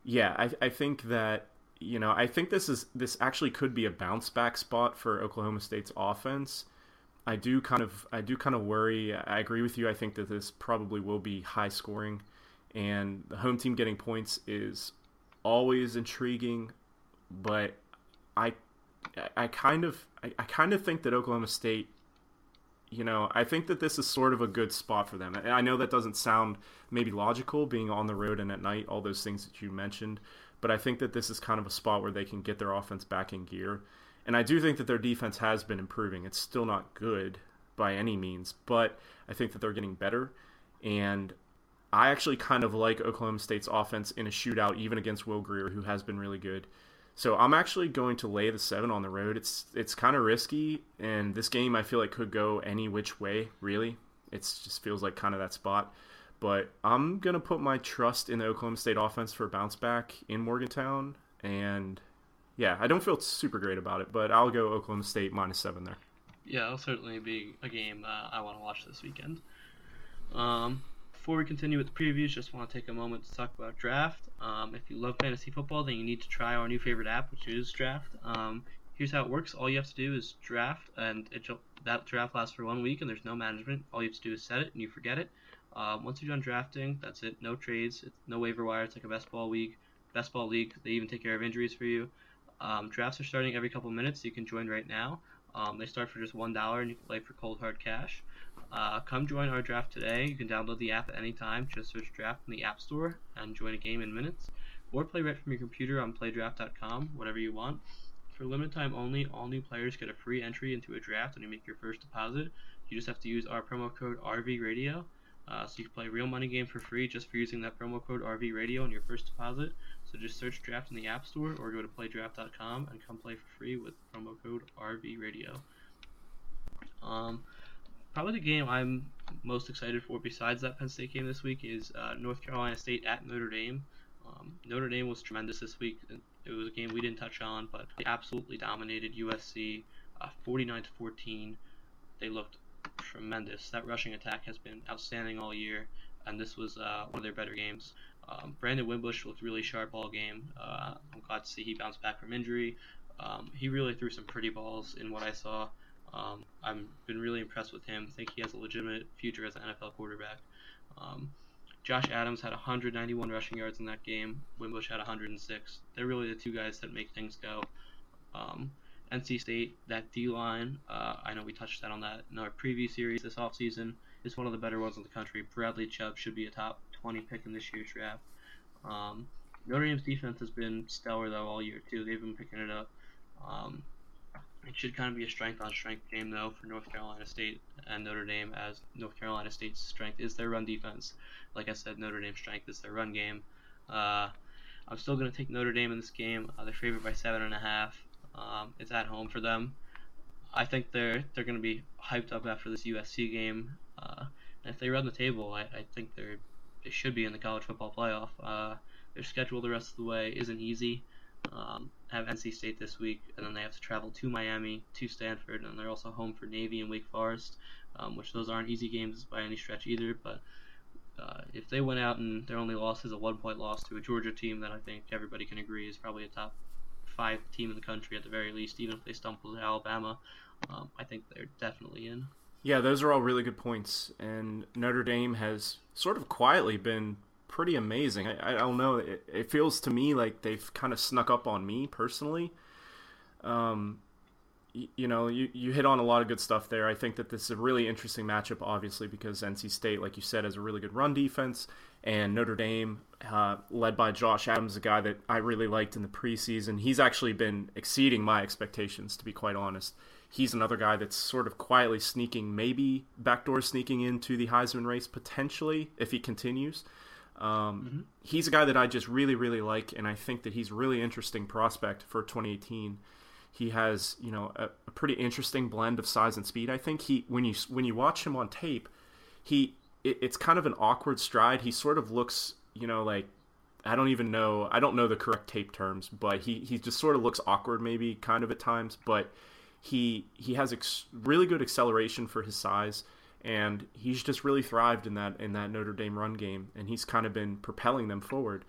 yeah, I, I think that you know I think this is this actually could be a bounce back spot for Oklahoma State's offense. I do kind of I do kind of worry. I agree with you. I think that this probably will be high scoring, and the home team getting points is always intriguing, but I I kind of I, I kind of think that Oklahoma State you know, I think that this is sort of a good spot for them. I know that doesn't sound maybe logical, being on the road and at night, all those things that you mentioned, but I think that this is kind of a spot where they can get their offense back in gear. And I do think that their defense has been improving. It's still not good by any means, but I think that they're getting better. And I actually kind of like Oklahoma State's offense in a shootout, even against Will Grier, who has been really good. So I'm actually going to lay the seven on the road. It's it's kind of risky, and this game I feel like could go any which way. Really, it just feels like kind of that spot. But I'm gonna put my trust in the Oklahoma State offense for a bounce back in Morgantown, and yeah, I don't feel super great about it, but I'll go Oklahoma State minus seven there. Yeah, it'll certainly be a game uh, I want to watch this weekend. Um, before we continue with the previews, just want to take a moment to talk about Draft. Um, if you love fantasy football, then you need to try our new favorite app, which is Draft. Um, here's how it works: all you have to do is draft, and it, that draft lasts for one week, and there's no management. All you have to do is set it, and you forget it. Um, once you're done drafting, that's it. No trades, it's no waiver wire. It's like a best ball league. Best ball league. They even take care of injuries for you. Um, drafts are starting every couple minutes. So you can join right now. Um, they start for just one dollar, and you can play for cold hard cash. Uh, come join our draft today. You can download the app at any time. Just search draft in the App Store and join a game in minutes. Or play right from your computer on playdraft.com, whatever you want. For limited time only, all new players get a free entry into a draft when you make your first deposit. You just have to use our promo code RVRadio. Uh, so you can play real money game for free just for using that promo code RV Radio on your first deposit. So just search Draft in the App Store or go to playdraft.com and come play for free with promo code RVRadio. Um, probably the game I'm most excited for besides that Penn State game this week is uh, North Carolina State at Notre Dame. Um, Notre Dame was tremendous this week. It was a game we didn't touch on, but they absolutely dominated USC, uh, 49 to 14. They looked tremendous. That rushing attack has been outstanding all year, and this was uh, one of their better games. Um, Brandon Wimbush looked really sharp all game. Uh, I'm glad to see he bounced back from injury. Um, he really threw some pretty balls in what I saw. Um, I've been really impressed with him. I think he has a legitimate future as an NFL quarterback. Um, Josh Adams had 191 rushing yards in that game. Wimbush had 106. They're really the two guys that make things go. Um, NC State, that D line, uh, I know we touched that on that in our preview series this offseason, is one of the better ones in the country. Bradley Chubb should be a top 20 pick in this year's draft. Um, Notre Dame's defense has been stellar though all year too. They've been picking it up. Um, it should kind of be a strength on strength game though for North Carolina State and Notre Dame, as North Carolina State's strength is their run defense. Like I said, Notre Dame's strength is their run game. Uh, I'm still going to take Notre Dame in this game. Uh, they're favored by seven and a half. Um, it's at home for them. I think they're they're going to be hyped up after this USC game. Uh, and if they run the table, I, I think they're they should be in the college football playoff. Uh, their schedule the rest of the way isn't easy. Um, have NC State this week, and then they have to travel to Miami, to Stanford, and they're also home for Navy and Wake Forest, um, which those aren't easy games by any stretch either. But uh, if they went out and their only loss is a one-point loss to a Georgia team, that I think everybody can agree is probably a top five team in the country at the very least. Even if they stumble to Alabama, um, I think they're definitely in. Yeah, those are all really good points. And Notre Dame has sort of quietly been pretty amazing. I, I don't know. It, it, feels to me like they've kind of snuck up on me personally. Um, you, you know, you, you hit on a lot of good stuff there. I think that this is a really interesting matchup, obviously, because NC State, like you said, has a really good run defense. And Notre Dame, uh, led by Josh Adams, a guy that I really liked in the preseason, he's actually been exceeding my expectations, to be quite honest he's another guy that's sort of quietly sneaking, maybe backdoor sneaking into the Heisman race potentially if he continues. Um, mm-hmm. He's a guy that I just really, really like, and I think that he's a really interesting prospect for 2018. He has, you know, a, a pretty interesting blend of size and speed. I think he, when you when you watch him on tape, he it, it's kind of an awkward stride. He sort of looks, you know, like I don't even know. I don't know the correct tape terms, but he he just sort of looks awkward, maybe kind of at times, but he he has ex- really good acceleration for his size, and he's just really thrived in that in that Notre Dame run game, and he's kind of been propelling them forward.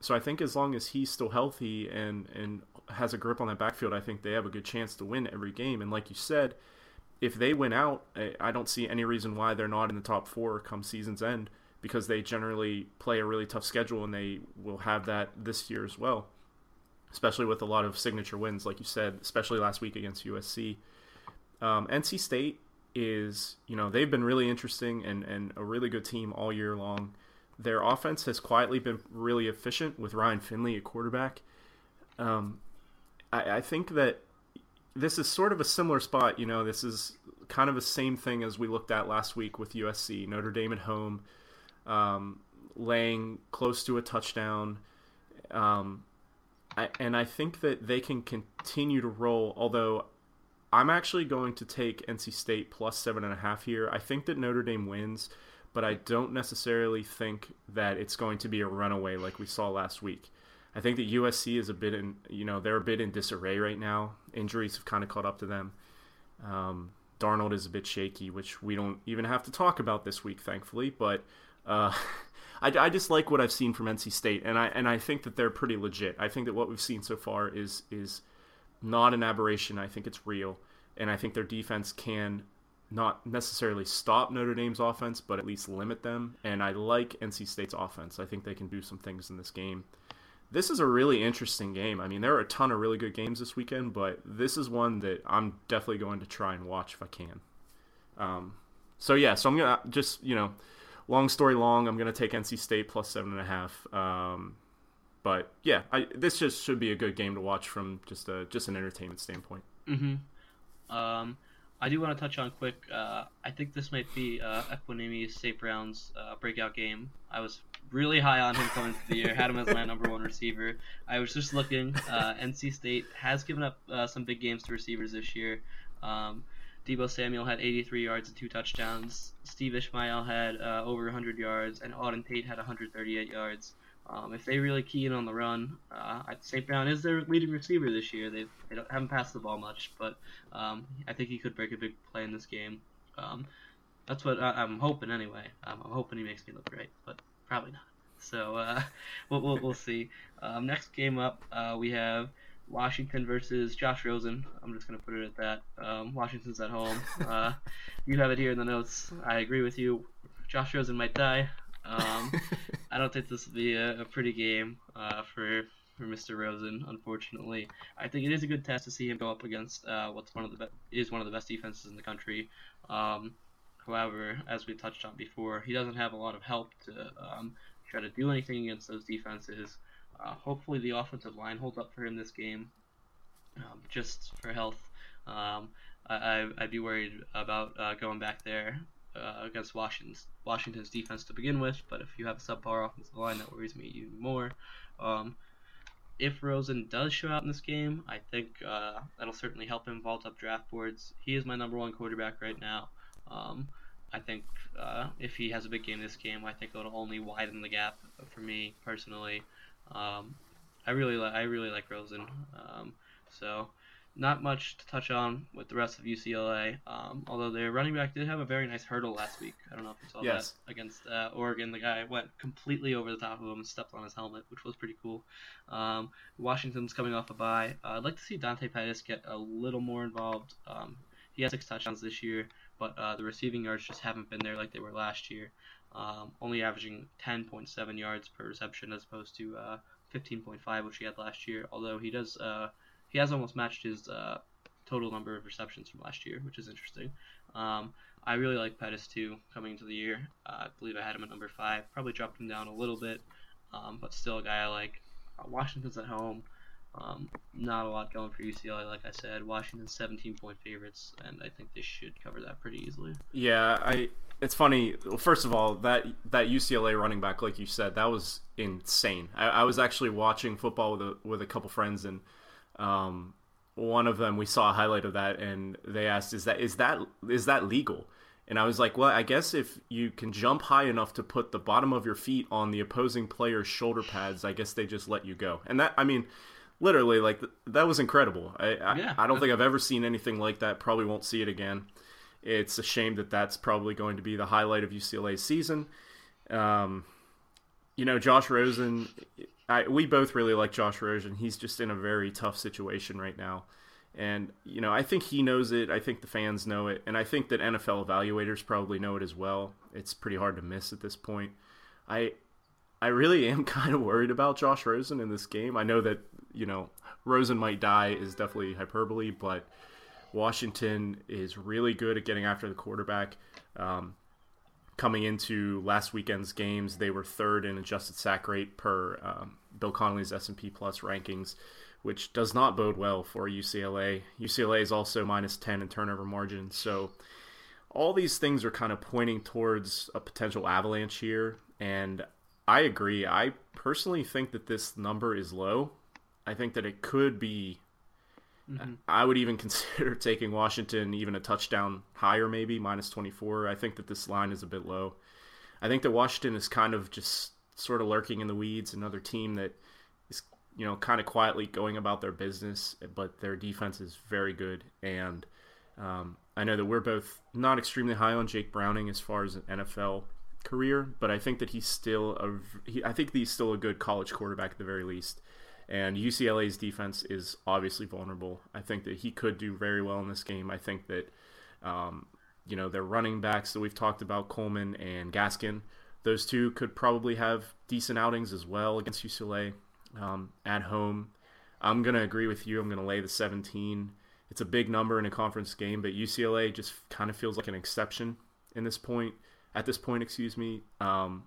So I think as long as he's still healthy and and has a grip on that backfield, I think they have a good chance to win every game. And like you said, if they win out, I don't see any reason why they're not in the top four come season's end because they generally play a really tough schedule and they will have that this year as well especially with a lot of signature wins, like you said, especially last week against USC. Um, NC State is, you know, they've been really interesting and, and a really good team all year long. Their offense has quietly been really efficient with Ryan Finley at quarterback. Um, I, I think that this is sort of a similar spot. You know, this is kind of the same thing as we looked at last week with USC, Notre Dame at home, um, laying close to a touchdown. Um, I, and I think that they can continue to roll. Although I'm actually going to take NC State plus seven and a half here. I think that Notre Dame wins, but I don't necessarily think that it's going to be a runaway like we saw last week. I think that USC is a bit in, you know, they're a bit in disarray right now. Injuries have kind of caught up to them. Um, Darnold is a bit shaky, which we don't even have to talk about this week, thankfully. But uh, I, I just like what I've seen from NC State, and I and I think that they're pretty legit. I think that what we've seen so far is is not an aberration. I think it's real, and I think their defense can not necessarily stop Notre Dame's offense, but at least limit them. And I like NC State's offense. I think they can do some things in this game. This is a really interesting game. I mean, there are a ton of really good games this weekend, but this is one that I'm definitely going to try and watch if I can. Um, so yeah, so I'm gonna just you know long story long, I'm to take NC State plus seven and a half. Um, but yeah, I, this just should be a good game to watch from just a just an entertainment standpoint. Mm-hmm. Um, I do want to touch on quick. Uh, I think this might be uh, Equanimeous St. Brown's uh, breakout game. I was really high on him coming into the year. Had him as my number one receiver. I was just looking. Uh, NC State has given up uh, some big games to receivers this year. Um, Deebo Samuel had 83 yards and two touchdowns. Steve Ishmael had uh, over 100 yards, and Auden Tate had 138 yards. Um, if they really key in on the run, uh, St. Brown is their leading receiver this year. They've, they don't, haven't passed the ball much, but um, I think he could break a big play in this game. Um, that's what I, am hoping anyway. I'm hoping he makes me look great, but probably not. So uh, we'll, we'll, we'll, see. Um, next game up, uh, we have Washington versus Josh Rosen. I'm just going to put it at that. Um, Washington's at home. Uh, you have it here in the notes. I agree with you. Josh Rosen might die. Um, I don't think this will be a, a pretty game uh, for for Mr. Rosen. Unfortunately, I think it is a good test to see him go up against uh, what's one of the be- is one of the best defenses in the country. Um, however, as we touched on before, he doesn't have a lot of help to um, try to do anything against those defenses. Uh, hopefully, the offensive line holds up for him this game, um, just for health. Um, I, would be worried about uh, going back there uh, against Washington's Washington's defense to begin with, but if you have a subpar offensive line, that worries me even more. Um, if Rosen does show out in this game, I think uh, that'll certainly help him vault up draft boards. He is my number one quarterback right now. Um, I think uh, if he has a big game this game, I think it'll only widen the gap for me personally. Um, I really like I really like Rosen. Um, so not much to touch on with the rest of UCLA. Um, although their running back did have a very nice hurdle last week. I don't know if you saw yes. that against uh, Oregon. The guy went completely over the top of him and stepped on his helmet, which was pretty cool. Um, Washington's coming off a bye. Uh, I'd like to see Dante Pettis get a little more involved. Um, he has six touchdowns this year, but uh, the receiving yards just haven't been there like they were last year. Um, only averaging 10.7 yards per reception as opposed to uh, 15.5, which he had last year. Although he does uh, he has almost matched his uh, total number of receptions from last year, which is interesting. Um, I really like Pettis too coming into the year. Uh, I believe I had him at number five. Probably dropped him down a little bit, um, but still a guy I like. Uh, Washington's at home. Um, not a lot going for UCLA, like I said. Washington's 17 point favorites, and I think they should cover that pretty easily. Yeah, I. It's funny. First of all, that that UCLA running back, like you said, that was insane. I, I was actually watching football with a with a couple friends, and um, one of them we saw a highlight of that, and they asked, "Is that is that is that legal?" And I was like, "Well, I guess if you can jump high enough to put the bottom of your feet on the opposing player's shoulder pads, I guess they just let you go." And that, I mean, literally, like that was incredible. I yeah. I, I don't think I've ever seen anything like that. Probably won't see it again. It's a shame that that's probably going to be the highlight of UCLA's season. Um, you know, Josh Rosen I, we both really like Josh Rosen. He's just in a very tough situation right now. And, you know, I think he knows it. I think the fans know it. And I think that NFL evaluators probably know it as well. It's pretty hard to miss at this point. I I really am kind of worried about Josh Rosen in this game. I know that, you know, Rosen might die is definitely hyperbole, but Washington is really good at getting after the quarterback. Um, coming into last weekend's games, they were third in adjusted sack rate per um, Bill Connelly's S&P Plus rankings, which does not bode well for UCLA. UCLA is also minus 10 in turnover margin, so all these things are kind of pointing towards a potential avalanche here, and I agree. I personally think that this number is low. I think that it could be Mm-hmm. I would even consider taking Washington even a touchdown higher, maybe minus 24. I think that this line is a bit low. I think that Washington is kind of just sort of lurking in the weeds, another team that is, you know, kind of quietly going about their business, but their defense is very good. And um, I know that we're both not extremely high on Jake Browning as far as an NFL career, but I think that he's still a, he, I think he's still a good college quarterback at the very least. And UCLA's defense is obviously vulnerable. I think that he could do very well in this game. I think that, um, you know, their running backs that we've talked about, Coleman and Gaskin, those two could probably have decent outings as well against UCLA um, at home. I'm going to agree with you. I'm going to lay the 17. It's a big number in a conference game, but UCLA just kind of feels like an exception in this point. At this point, excuse me. Um,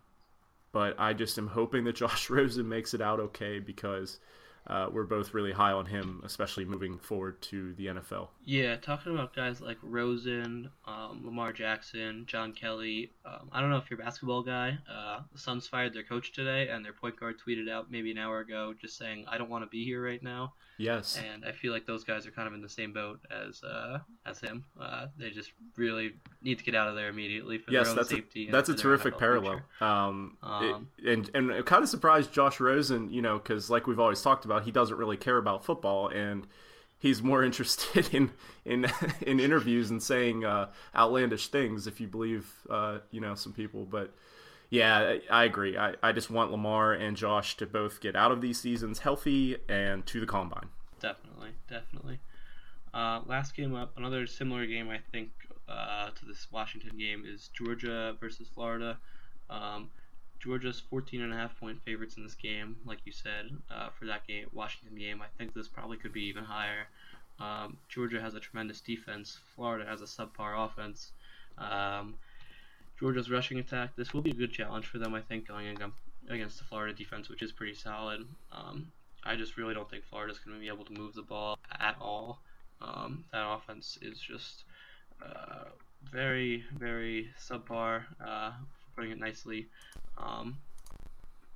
but I just am hoping that Josh Rosen makes it out okay because uh, we're both really high on him, especially moving forward to the NFL. Yeah, talking about guys like Rosen, um, Lamar Jackson, John Kelly. Um, I don't know if you're a basketball guy. Uh, the Suns fired their coach today, and their point guard tweeted out maybe an hour ago just saying, "I don't want to be here right now." Yes. And I feel like those guys are kind of in the same boat as uh, as him. Uh, they just really need to get out of there immediately for yes, their own that's safety. A, that's a terrific NFL parallel. Um, Um, it, and and it kind of surprised Josh Rosen, you know, because like we've always talked about, he doesn't really care about football, and he's more interested in in in interviews and saying uh, outlandish things, if you believe, uh, you know, some people. But yeah, I I agree. I, I just want Lamar and Josh to both get out of these seasons healthy and to the combine. Definitely, definitely. Uh, last game up, another similar game I think uh, to this Washington game is Georgia versus Florida. Um, Georgia's 14 and a half point favorites in this game, like you said, uh, for that game, Washington game. I think this probably could be even higher. Um, Georgia has a tremendous defense. Florida has a subpar offense. Um, Georgia's rushing attack. This will be a good challenge for them, I think, going against the Florida defense, which is pretty solid. Um, I just really don't think Florida's going to be able to move the ball at all. Um, that offense is just uh, very, very subpar, uh, putting it nicely. Um,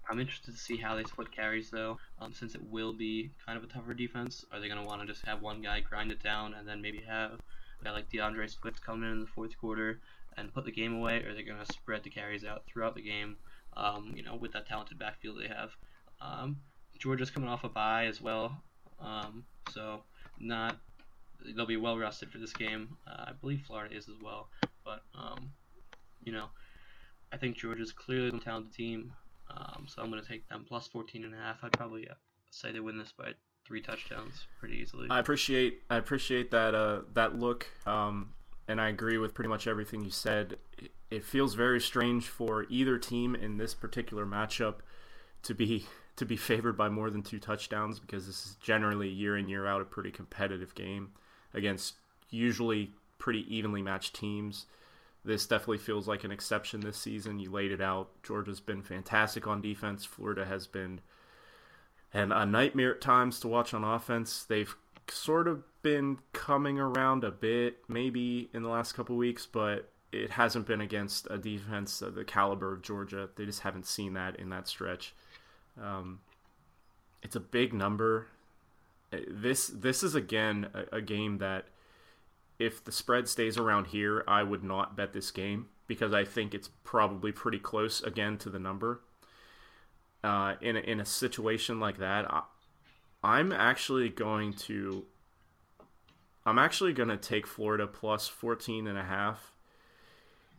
I'm interested to see how they split carries, though, um, since it will be kind of a tougher defense. Are they going to want to just have one guy grind it down and then maybe have a guy like D'Andre Swift come in in the fourth quarter and put the game away? Or are they going to spread the carries out throughout the game, um, you know, with that talented backfield they have? Um, Georgia's coming off a bye as well, um, so not they'll be well rested for this game. Uh, I believe Florida is as well, but um, you know, I think Georgia's clearly the talented team, um, so I'm going to take them plus 14 and a half. I'd probably uh, say they win this by three touchdowns pretty easily. I appreciate I appreciate that uh, that look, um, and I agree with pretty much everything you said. It, it feels very strange for either team in this particular matchup to be to be favored by more than two touchdowns because this is generally year in year out a pretty competitive game against usually pretty evenly matched teams. This definitely feels like an exception this season. You laid it out. Georgia's been fantastic on defense. Florida has been and a nightmare at times to watch on offense. They've sort of been coming around a bit, maybe in the last couple weeks, but it hasn't been against a defense of the caliber of Georgia. They just haven't seen that in that stretch. Um, it's a big number. This this is again a, a game that if the spread stays around here, I would not bet this game because I think it's probably pretty close again to the number uh, in a, in a situation like that, I, I'm actually going to I'm actually going to take Florida plus 14 and a half.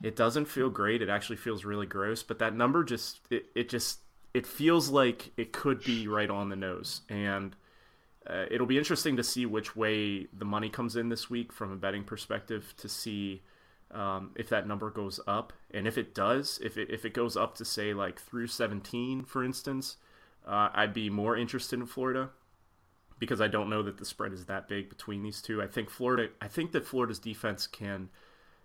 It doesn't feel great. It actually feels really gross, but that number just it, it just it feels like it could be right on the nose and uh, it'll be interesting to see which way the money comes in this week from a betting perspective to see um, if that number goes up, and if it does, if it if it goes up to say like through 17, for instance, uh, I'd be more interested in Florida because I don't know that the spread is that big between these two. I think Florida, I think that Florida's defense can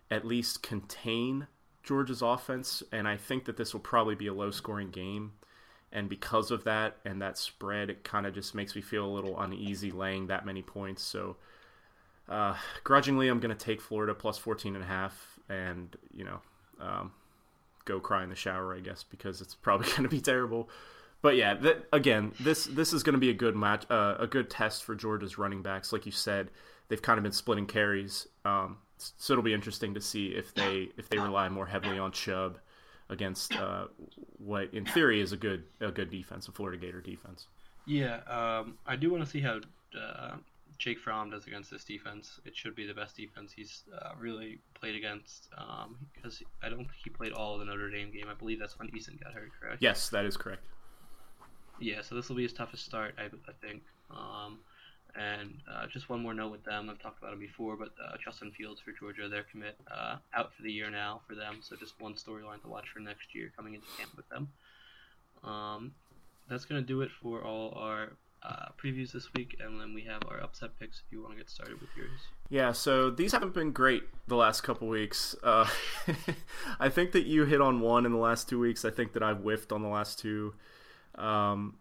at least contain Georgia's offense, and I think that this will probably be a low-scoring game. And because of that and that spread, it kind of just makes me feel a little uneasy laying that many points. So uh, grudgingly, I'm going to take Florida plus 14 and a half and, you know, um, go cry in the shower, I guess, because it's probably going to be terrible. But yeah, again, this this is going to be a good match, uh, a good test for Georgia's running backs. Like you said, they've kind of been splitting carries, um, so it'll be interesting to see if they if they rely more heavily on Chubb against uh, what in theory is a good a good defense, a Florida Gator defense. Yeah, um, I do want to see how uh, Jake Fromm does against this defense. It should be the best defense he's uh, really played against um, because I don't think he played all of the Notre Dame game. I believe that's when Eason got hurt, correct? Yes, that is correct. Yeah, so this will be his toughest start, I, I think. Um, and uh, just one more note with them. I've talked about him before, but uh, Justin Fields for Georgia, their commit uh, out for the year now for them. So just one storyline to watch for next year coming into camp with them. Um, that's gonna do it for all our uh, previews this week, and then we have our upset picks. If you want to get started with yours. Yeah, so these haven't been great the last couple weeks. Uh, I think that you hit on one in the last two weeks. I think that I've whiffed on the last two. Um,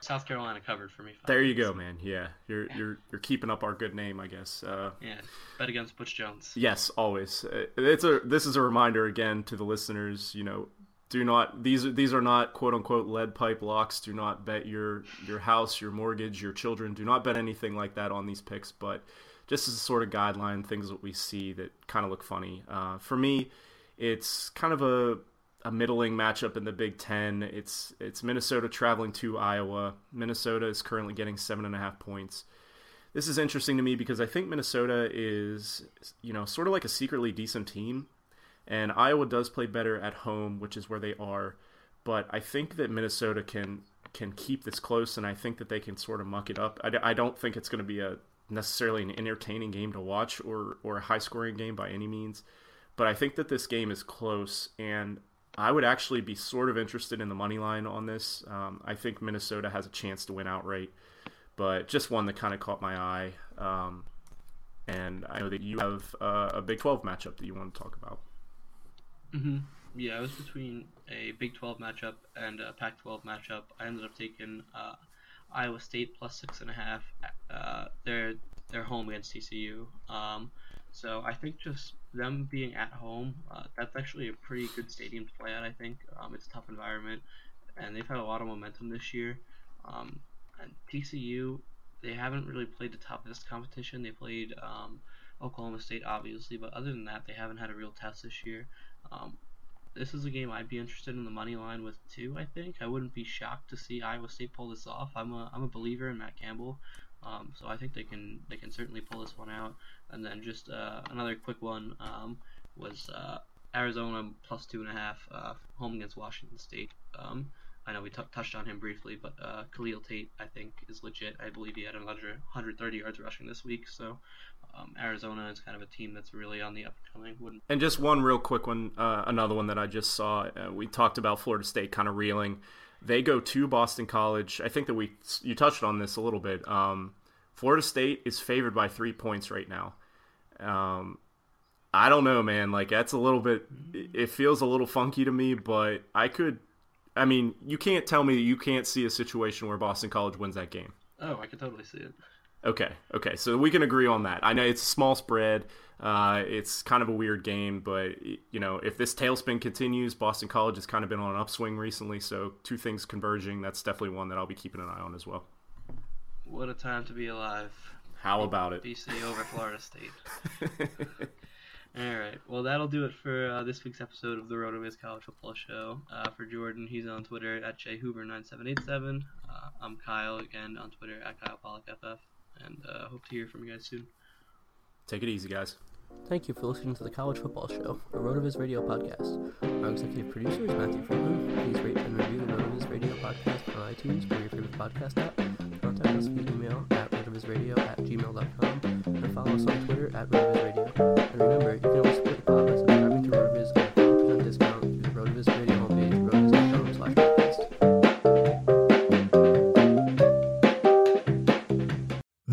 South Carolina covered for me. There you go, man. Yeah, you're yeah. you're you're keeping up our good name, I guess. Uh, yeah, bet against Butch Jones. Yes, always. Uh, it's a this is a reminder again to the listeners. You know, do not these are these are not quote unquote lead pipe locks. Do not bet your your house, your mortgage, your children. Do not bet anything like that on these picks. But just as a sort of guideline, things that we see that kind of look funny. Uh, for me, it's kind of a a middling matchup in the Big Ten. It's it's Minnesota traveling to Iowa. Minnesota is currently getting seven and a half points. This is interesting to me because I think Minnesota is you know sort of like a secretly decent team, and Iowa does play better at home, which is where they are. But I think that Minnesota can can keep this close, and I think that they can sort of muck it up. I, I don't think it's going to be a necessarily an entertaining game to watch or or a high scoring game by any means. But I think that this game is close, and I would actually be sort of interested in the money line on this. Um, I think Minnesota has a chance to win outright, but just one that kind of caught my eye. Um, and I know that you have uh, a Big 12 matchup that you want to talk about. Mm-hmm. Yeah, it was between a Big 12 matchup and a Pac 12 matchup. I ended up taking uh, Iowa State plus six and a half. Uh, they're they're home against TCU. Um, so I think just them being at home, uh, that's actually a pretty good stadium to play at. I think um, it's a tough environment, and they've had a lot of momentum this year. Um, and TCU, they haven't really played the top of this competition. They played um, Oklahoma State, obviously, but other than that, they haven't had a real test this year. Um, this is a game I'd be interested in the money line with too. I think I wouldn't be shocked to see Iowa State pull this off. I'm a I'm a believer in Matt Campbell. Um, so I think they can they can certainly pull this one out. And then just uh, another quick one um, was uh, Arizona plus two and a half uh, home against Washington State. Um, I know we t- touched on him briefly, but uh, Khalil Tate I think is legit. I believe he had another 130 yards rushing this week. So um, Arizona is kind of a team that's really on the upcoming. Wouldn't... And just one real quick one, uh, another one that I just saw. Uh, we talked about Florida State kind of reeling. They go to Boston College. I think that we you touched on this a little bit. Um, Florida State is favored by three points right now. Um, I don't know, man. Like that's a little bit. It feels a little funky to me, but I could. I mean, you can't tell me that you can't see a situation where Boston College wins that game. Oh, I can totally see it. Okay, okay, so we can agree on that. I know it's a small spread. Uh, it's kind of a weird game, but you know, if this tailspin continues, Boston College has kind of been on an upswing recently. So two things converging. That's definitely one that I'll be keeping an eye on as well. What a time to be alive. How about it? BC over Florida State. All right. Well, that'll do it for uh, this week's episode of the Road to RotoViz College Football Show. Uh, for Jordan, he's on Twitter at JHoover9787. Uh, I'm Kyle, again, on Twitter at KylePollockFF. And uh, hope to hear from you guys soon. Take it easy, guys. Thank you for listening to the College Football Show, a RotoViz radio podcast. Our executive producer is Matthew Freeman. Please rate and review the RotoViz radio podcast on iTunes or your favorite podcast app. Contact us via email at rotovizradio at gmail.com and follow us on Twitter at rotovizradio. And remember, you can always